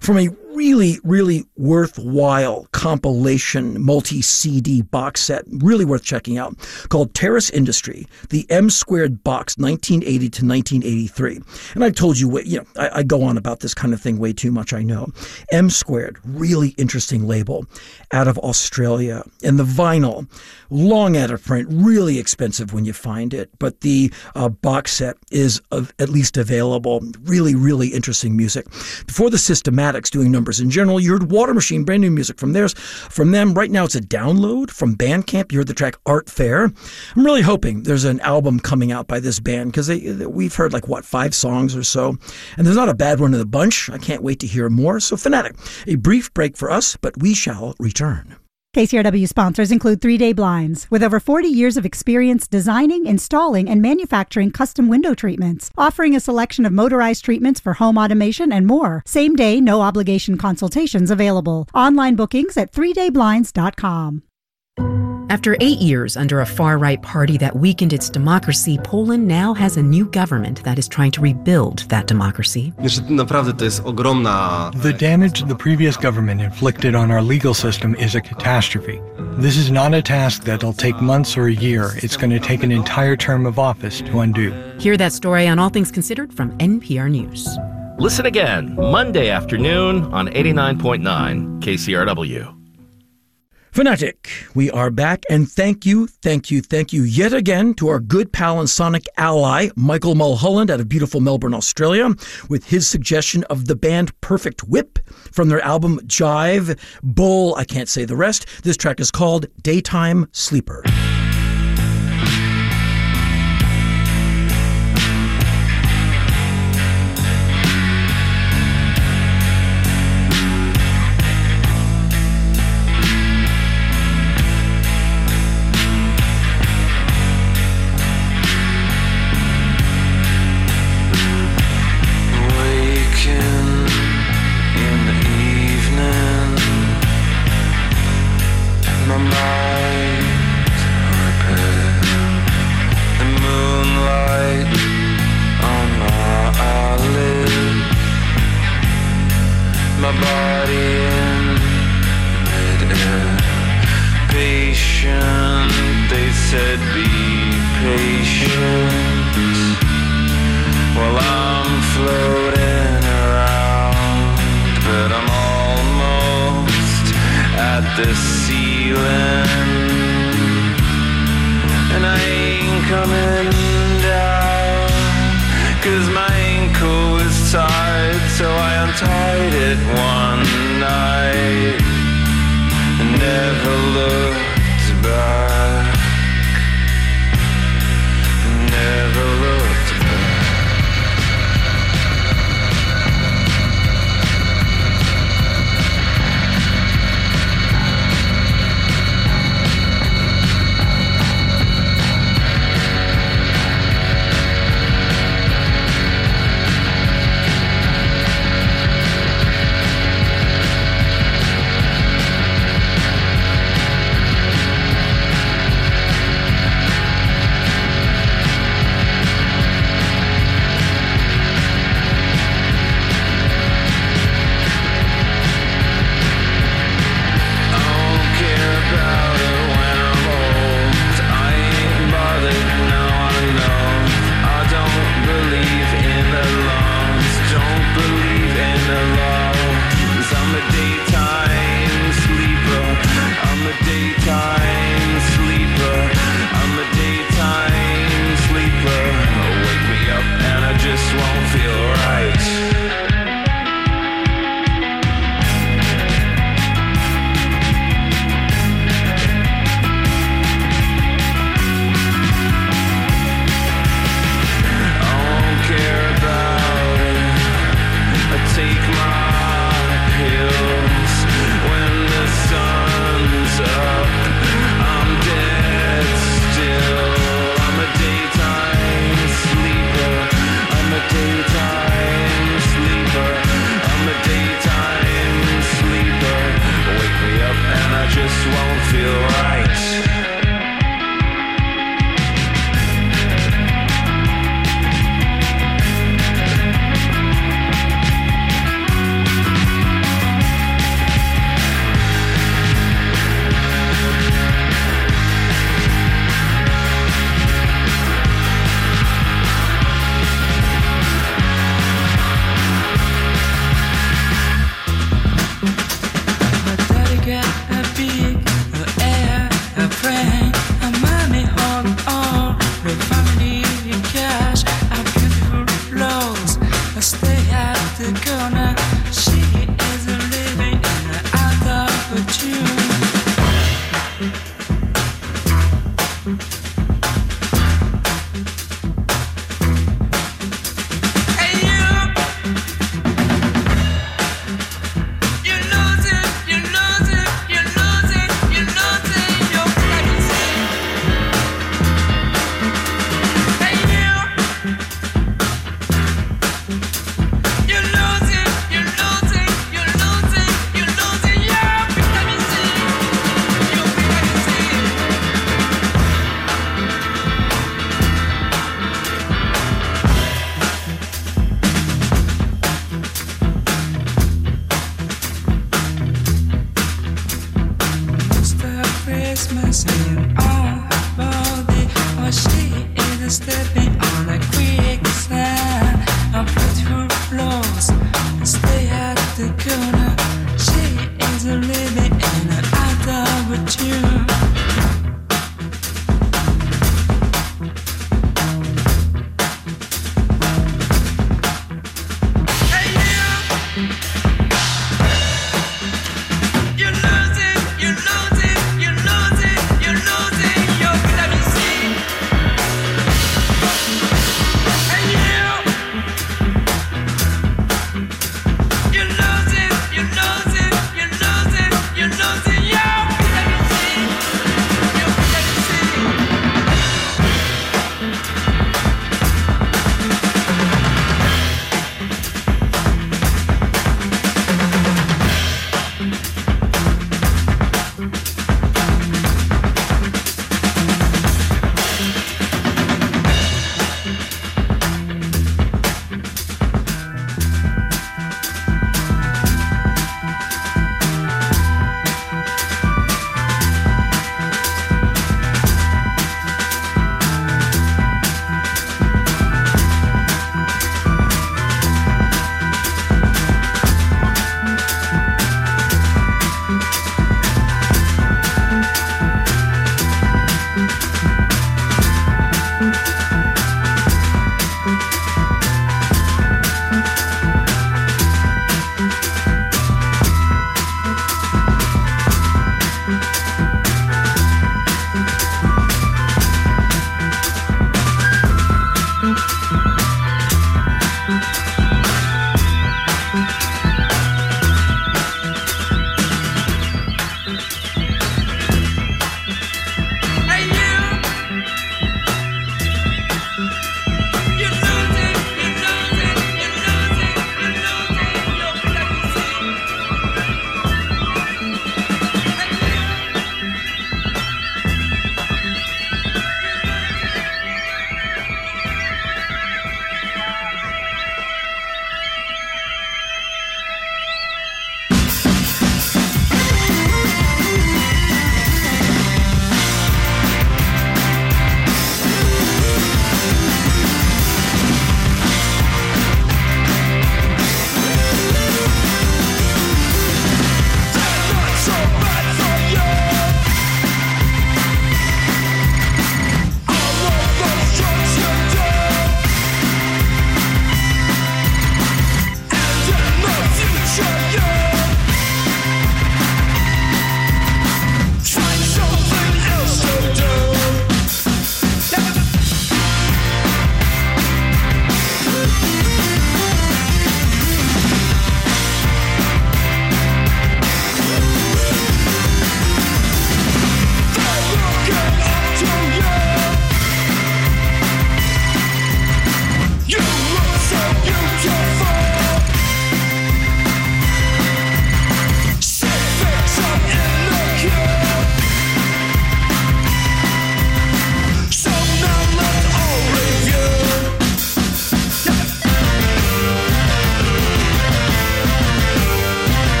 from a really, really worthwhile compilation multi CD box set, really worth checking out, called Terrace Industry, the M squared box, 1980 to 1983. And I've told you, way- you know, I, I go on about this kind of thing way too much, I know. M squared, really interesting label out of Australia. And the vinyl, long out of print, really expensive when you find it, but the uh, box set is of, at least available. Really, really interesting music. Before the Systematics doing numbers in general, you heard Water Machine, brand new music from theirs. From them, right now it's a download from Bandcamp. You heard the track Art Fair. I'm really hoping there's an album coming out by this band because we've heard like what five songs or so, and there's not a bad one in the bunch. I can't wait to hear more. So, Fanatic, a brief break for us, but we shall return. KCRW sponsors include Three Day Blinds, with over 40 years of experience designing, installing, and manufacturing custom window treatments, offering a selection of motorized treatments for home automation and more. Same day, no obligation consultations available. Online bookings at 3dayblinds.com. After eight years under a far right party that weakened its democracy, Poland now has a new government that is trying to rebuild that democracy. Niestety naprawdę to jest ogromna The damage the previous government inflicted on our legal system is a catastrophe. This is not a task that'll take months or a year. It's going to take an entire term of office to undo. Hear that story on All Things Considered from NPR News. Listen again Monday afternoon on 89.9 KCRW. Fanatic, we are back, and thank you, thank you, thank you yet again to our good pal and sonic ally, Michael Mulholland out of beautiful Melbourne, Australia, with his suggestion of the band Perfect Whip from their album Jive Bull. I can't say the rest. This track is called Daytime Sleeper. It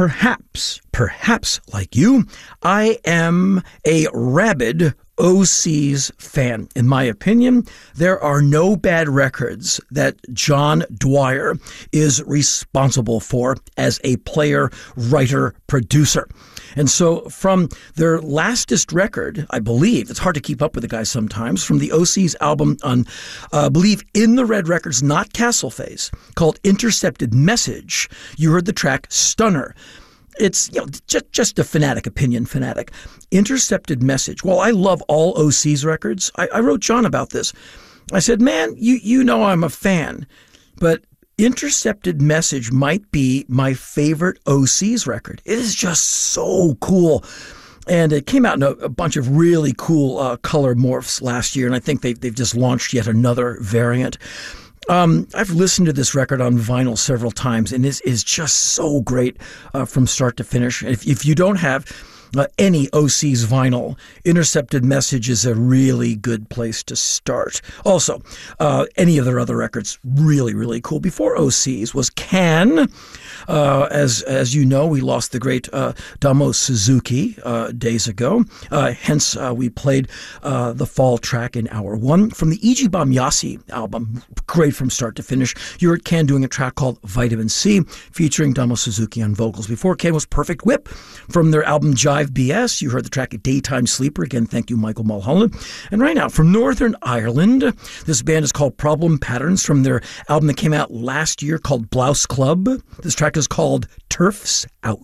Perhaps, perhaps like you, I am a rabid Osees fan. In my opinion, there are no bad records that John Dwyer is responsible for as a player, writer, producer. And so, from their lastest record, I believe, it's hard to keep up with the guys sometimes, from the Osees album on, uh, I believe, In the Red Records, not Castle Face, called Intercepted Message, you heard the track Stunner. It's you know just just a fanatic opinion fanatic. Intercepted message. Well i love all Osees records. I, I, wrote john about this. I said man you you know i'm a fan but intercepted message might be my favorite Osees record. It is just so cool. And it came out in a, a bunch of really cool uh, color morphs last year and i think they've, they've just launched yet another variant. Um, I've listened to this record on vinyl several times, and it is is just so great uh, from start to finish. If, if you don't have uh, any Osees vinyl, Intercepted Message is a really good place to start. Also, uh, any of their other records, really, really cool. Before Osees was Can. Uh, as as you know, we lost the great uh, Damo Suzuki uh, days ago. Uh, hence, we played the fall track in hour one from the Ege Bamyasi album. great from start to finish. You heard Can doing a track called Vitamin C, featuring Damo Suzuki on vocals. Before Can was Perfect Whip from their album Jive BS. You heard the track Daytime Sleeper. Again, thank you, Michael Mulholland. And right now, from Northern Ireland, this band is called Problem Patterns from their album that came out last year called Blouse Club. This track is called Turfs Out.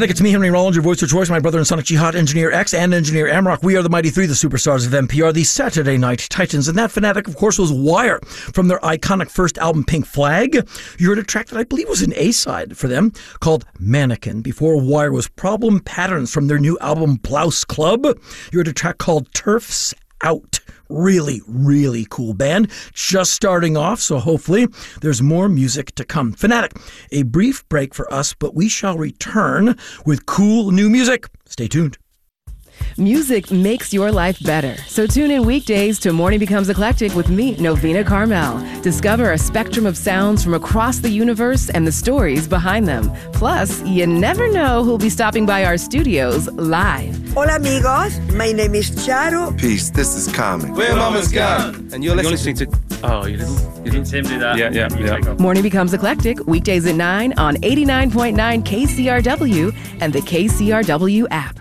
Fanatic, it's me, Henry Rollins, your voice of choice, my brother and Sonic Jihad, Engineer X, and Engineer Amrock. We are the Mighty Three, the superstars of NPR, the Saturday Night Titans. And that Fanatic, of course, was Wire from their iconic first album, Pink Flag. You heard a track that I believe was an A side for them called Mannequin. Before Wire was Problem Patterns from their new album, Blouse Club. You heard a track called Turfs Out. Really, really cool band. Just starting off, so hopefully there's more music to come. Fanatic, a brief break for us, but we shall return with cool new music. Stay tuned. Music makes your life better. So tune in weekdays to Morning Becomes Eclectic with me, Novena Carmel. Discover a spectrum of sounds from across the universe and the stories behind them. Plus, you never know who'll be stopping by our studios live. Hola amigos, my name is Charo. Peace, this is Common. Where Mama's Gone. And you're listening, to. Oh, you didn't. You didn't. Tim do that. Yeah, yeah, yeah. Morning Becomes Eclectic, weekdays at 9 on 89.9 KCRW and the KCRW app.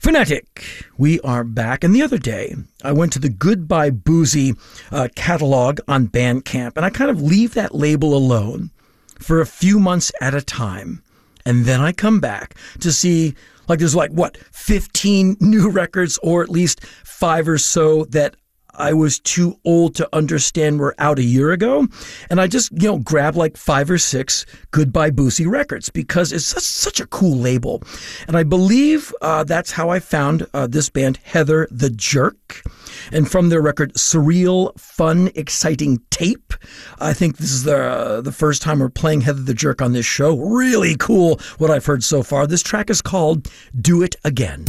Phonetic, we are back. And the other day, I went to the Goodbye Boozy uh, catalog on Bandcamp, and I kind of leave that label alone for a few months at a time. And then I come back to see, like, there's like, what, 15 new records, or at least five or so that I was too old to understand were out a year ago. And I just, you know, grabbed like five or six Goodbye Boozy records because it's such, such a cool label. And I believe uh, that's how I found uh, this band, Heather the Jerk. And from their record, Surreal, Fun, Exciting Tape. I think this is the, uh, the first time we're playing Heather the Jerk on this show. Really cool what I've heard so far. This track is called Do It Again.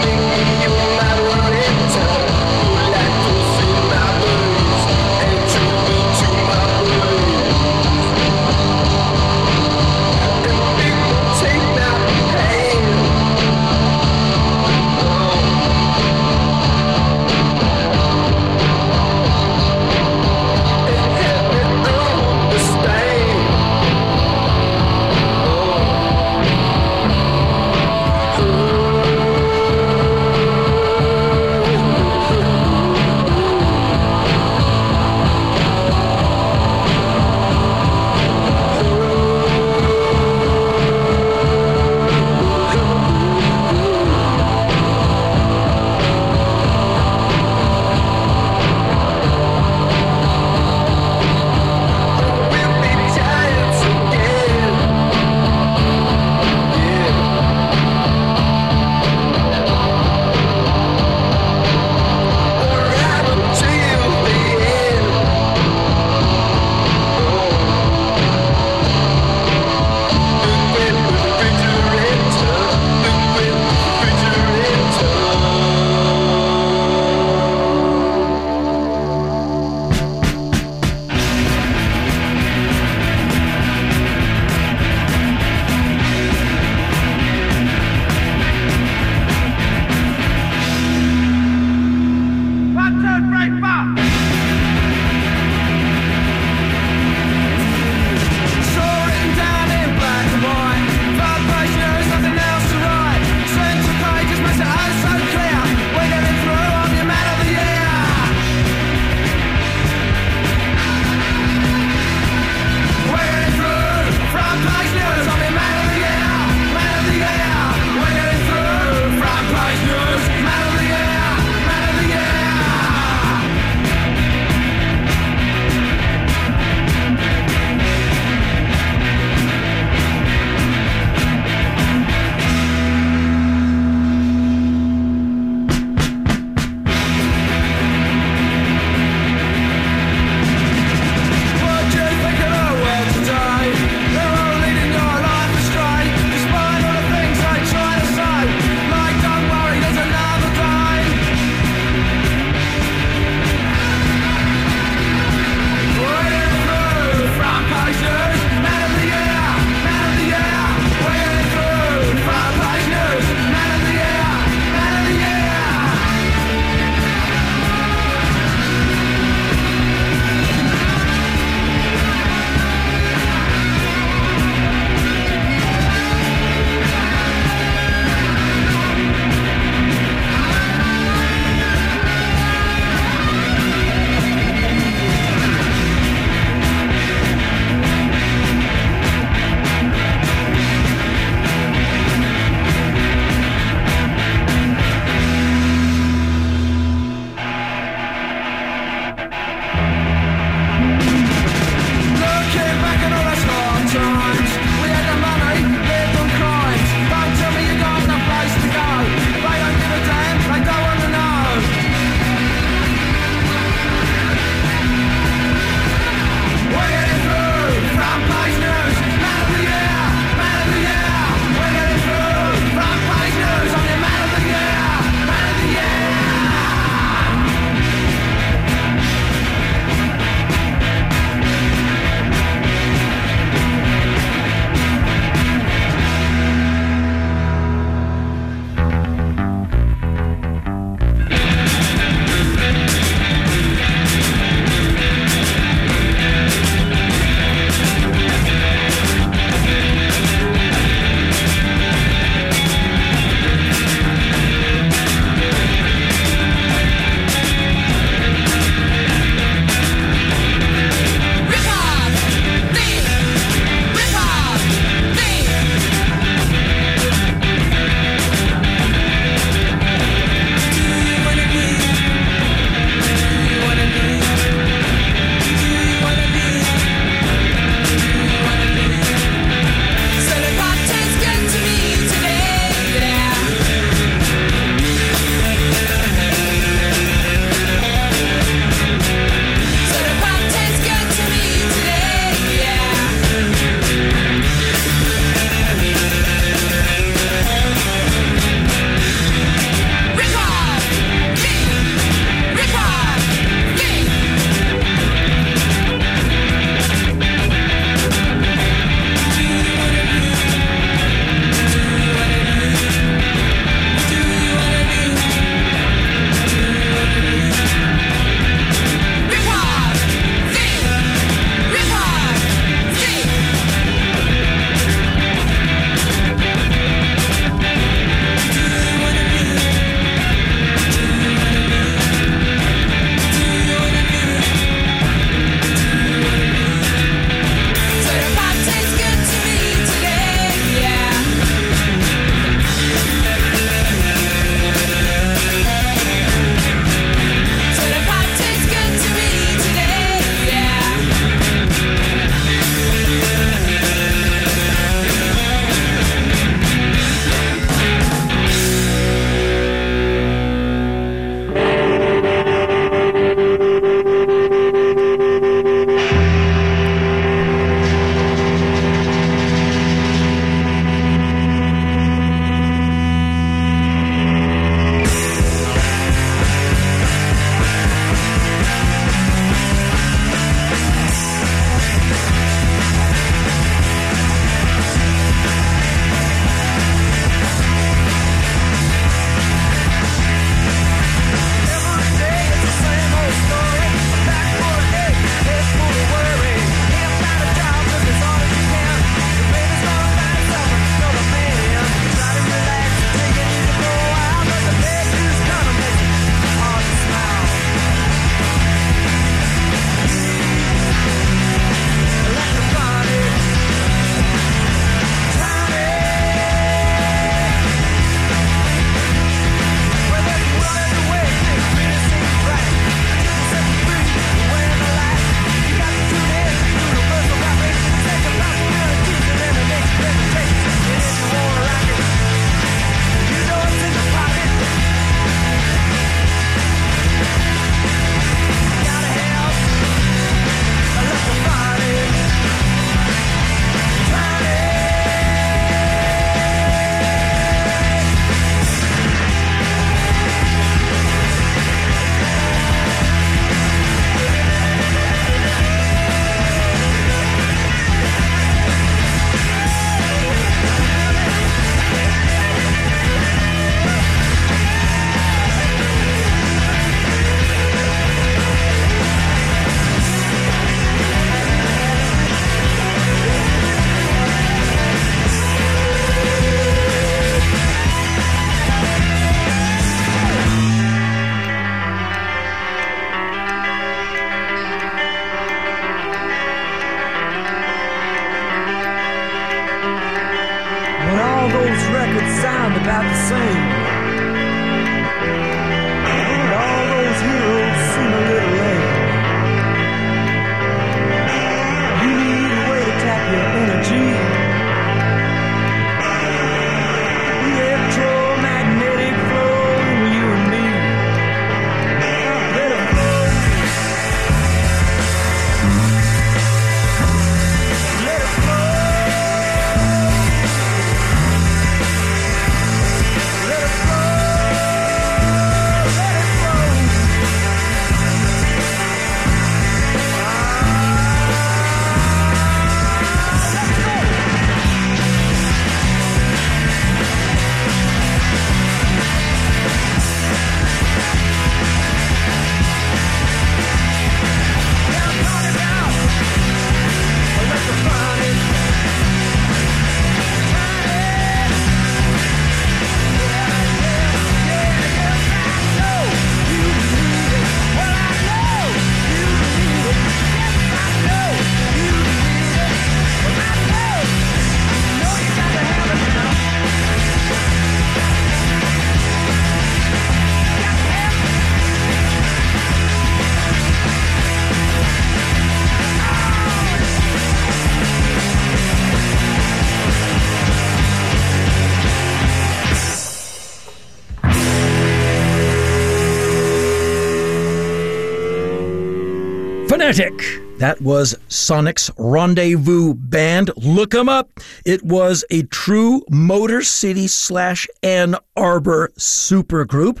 Fanatic. That was Sonic's Rendezvous Band. Look them up. It was a true Motor City slash Ann Arbor supergroup.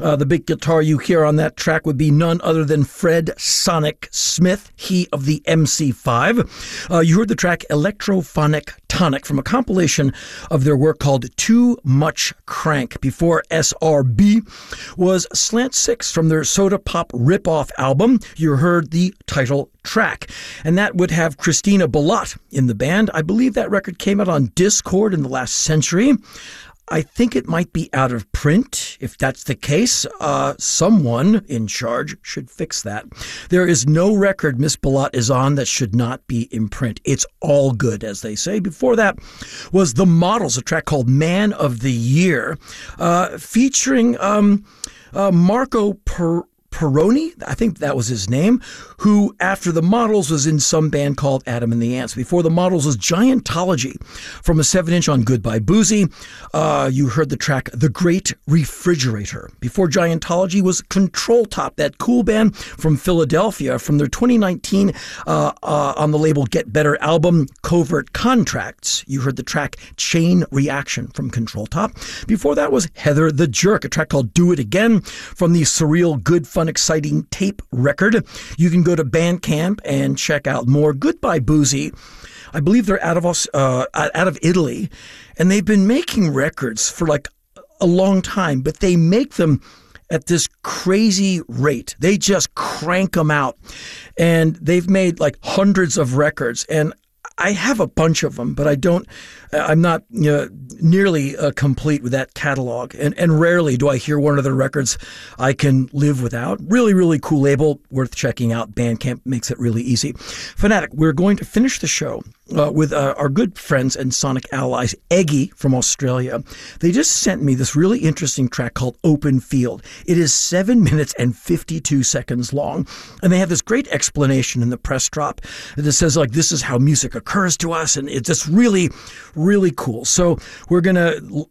Uh, the big guitar you hear on that track would be none other than Fred Sonic Smith, he of the MC5. Uh, you heard the track Electrophonic Tonic from a compilation of their work called Too Much Crank before SRB was Slant 6 from their Soda Pop ripoff album. You heard the title track. And that would have Christina Billotte in the band. I believe that record came out on Dischord in the last century. I think it might be out of print. If that's the case, uh, someone in charge should fix that. There is no record Miss Billotte is on that should not be in print. It's all good, as they say. Before that was The Models, a track called Man of the Year, uh, featuring um, uh, Marco per- Pirroni, I think that was his name, who after the models was in some band called Adam and the Ants. Before the models was Giantology from a seven inch on Goodbye Boozy. Uh, you heard the track The Great Refrigerator. Before Giantology was Control Top, that cool band from Philadelphia from their 2019 uh, uh, on the label Get Better album Covert Contracts. You heard the track Chain Reaction from Control Top. Before that was Heather the Jerk, a track called Do It Again from the surreal Good Fun Exciting tape record. You can go to Bandcamp and check out more. Goodbye Boozy. I believe they're out of uh, out of Italy, and they've been making records for like a long time, but they make them at this crazy rate. They just crank them out, and they've made like hundreds of records. And I have a bunch of them, but I don't. I'm not you know, nearly uh, complete with that catalog, and and rarely do I hear one of their records I can live without. Really, really cool label, worth checking out. Bandcamp makes it really easy. Fanatic, we're going to finish the show uh, with uh, our good friends and Sonic allies, Eggy from Australia. They just sent me this really interesting track called Open Field. It is seven minutes and 52 seconds long. And they have this great explanation in the press drop that says, like, this is how music occurs to us. And it's just really, really cool. So we're going to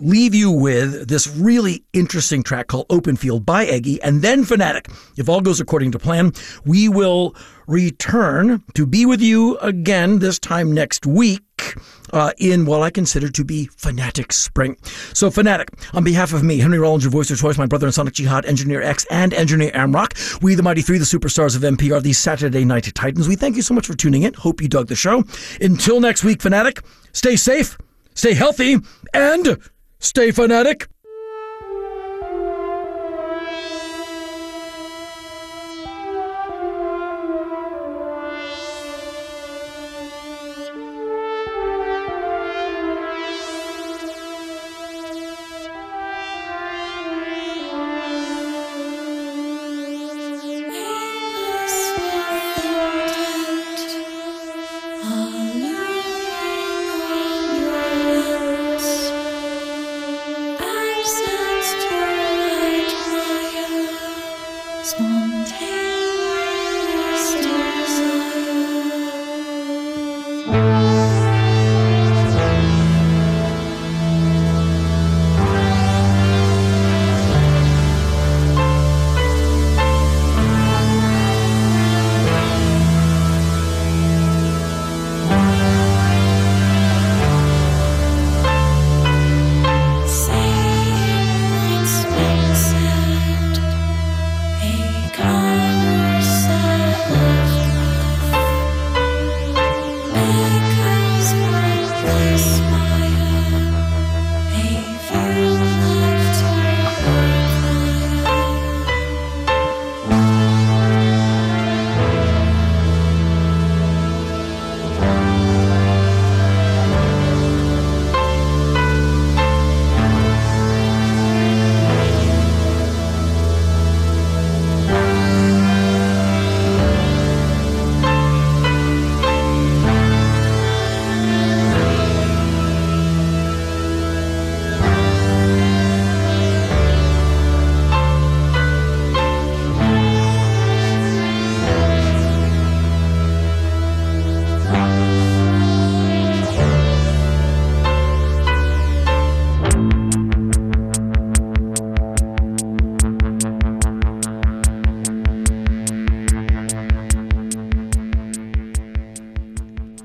leave you with this really interesting track called Open Field by Eggy and then Fanatic. If all goes according to plan, we will return to be with you again this time next week. Uh, in what I consider to be Fanatic Spring. So, Fanatic, on behalf of me, Henry Rollins, your voice of choice, my brother in Sonic Jihad, Engineer X, and Engineer Amrock, we, the Mighty Three, the superstars of NPR, these Saturday Night Titans, we thank you so much for tuning in. Hope you dug the show. Until next week, Fanatic, stay safe, stay healthy, and stay fanatic.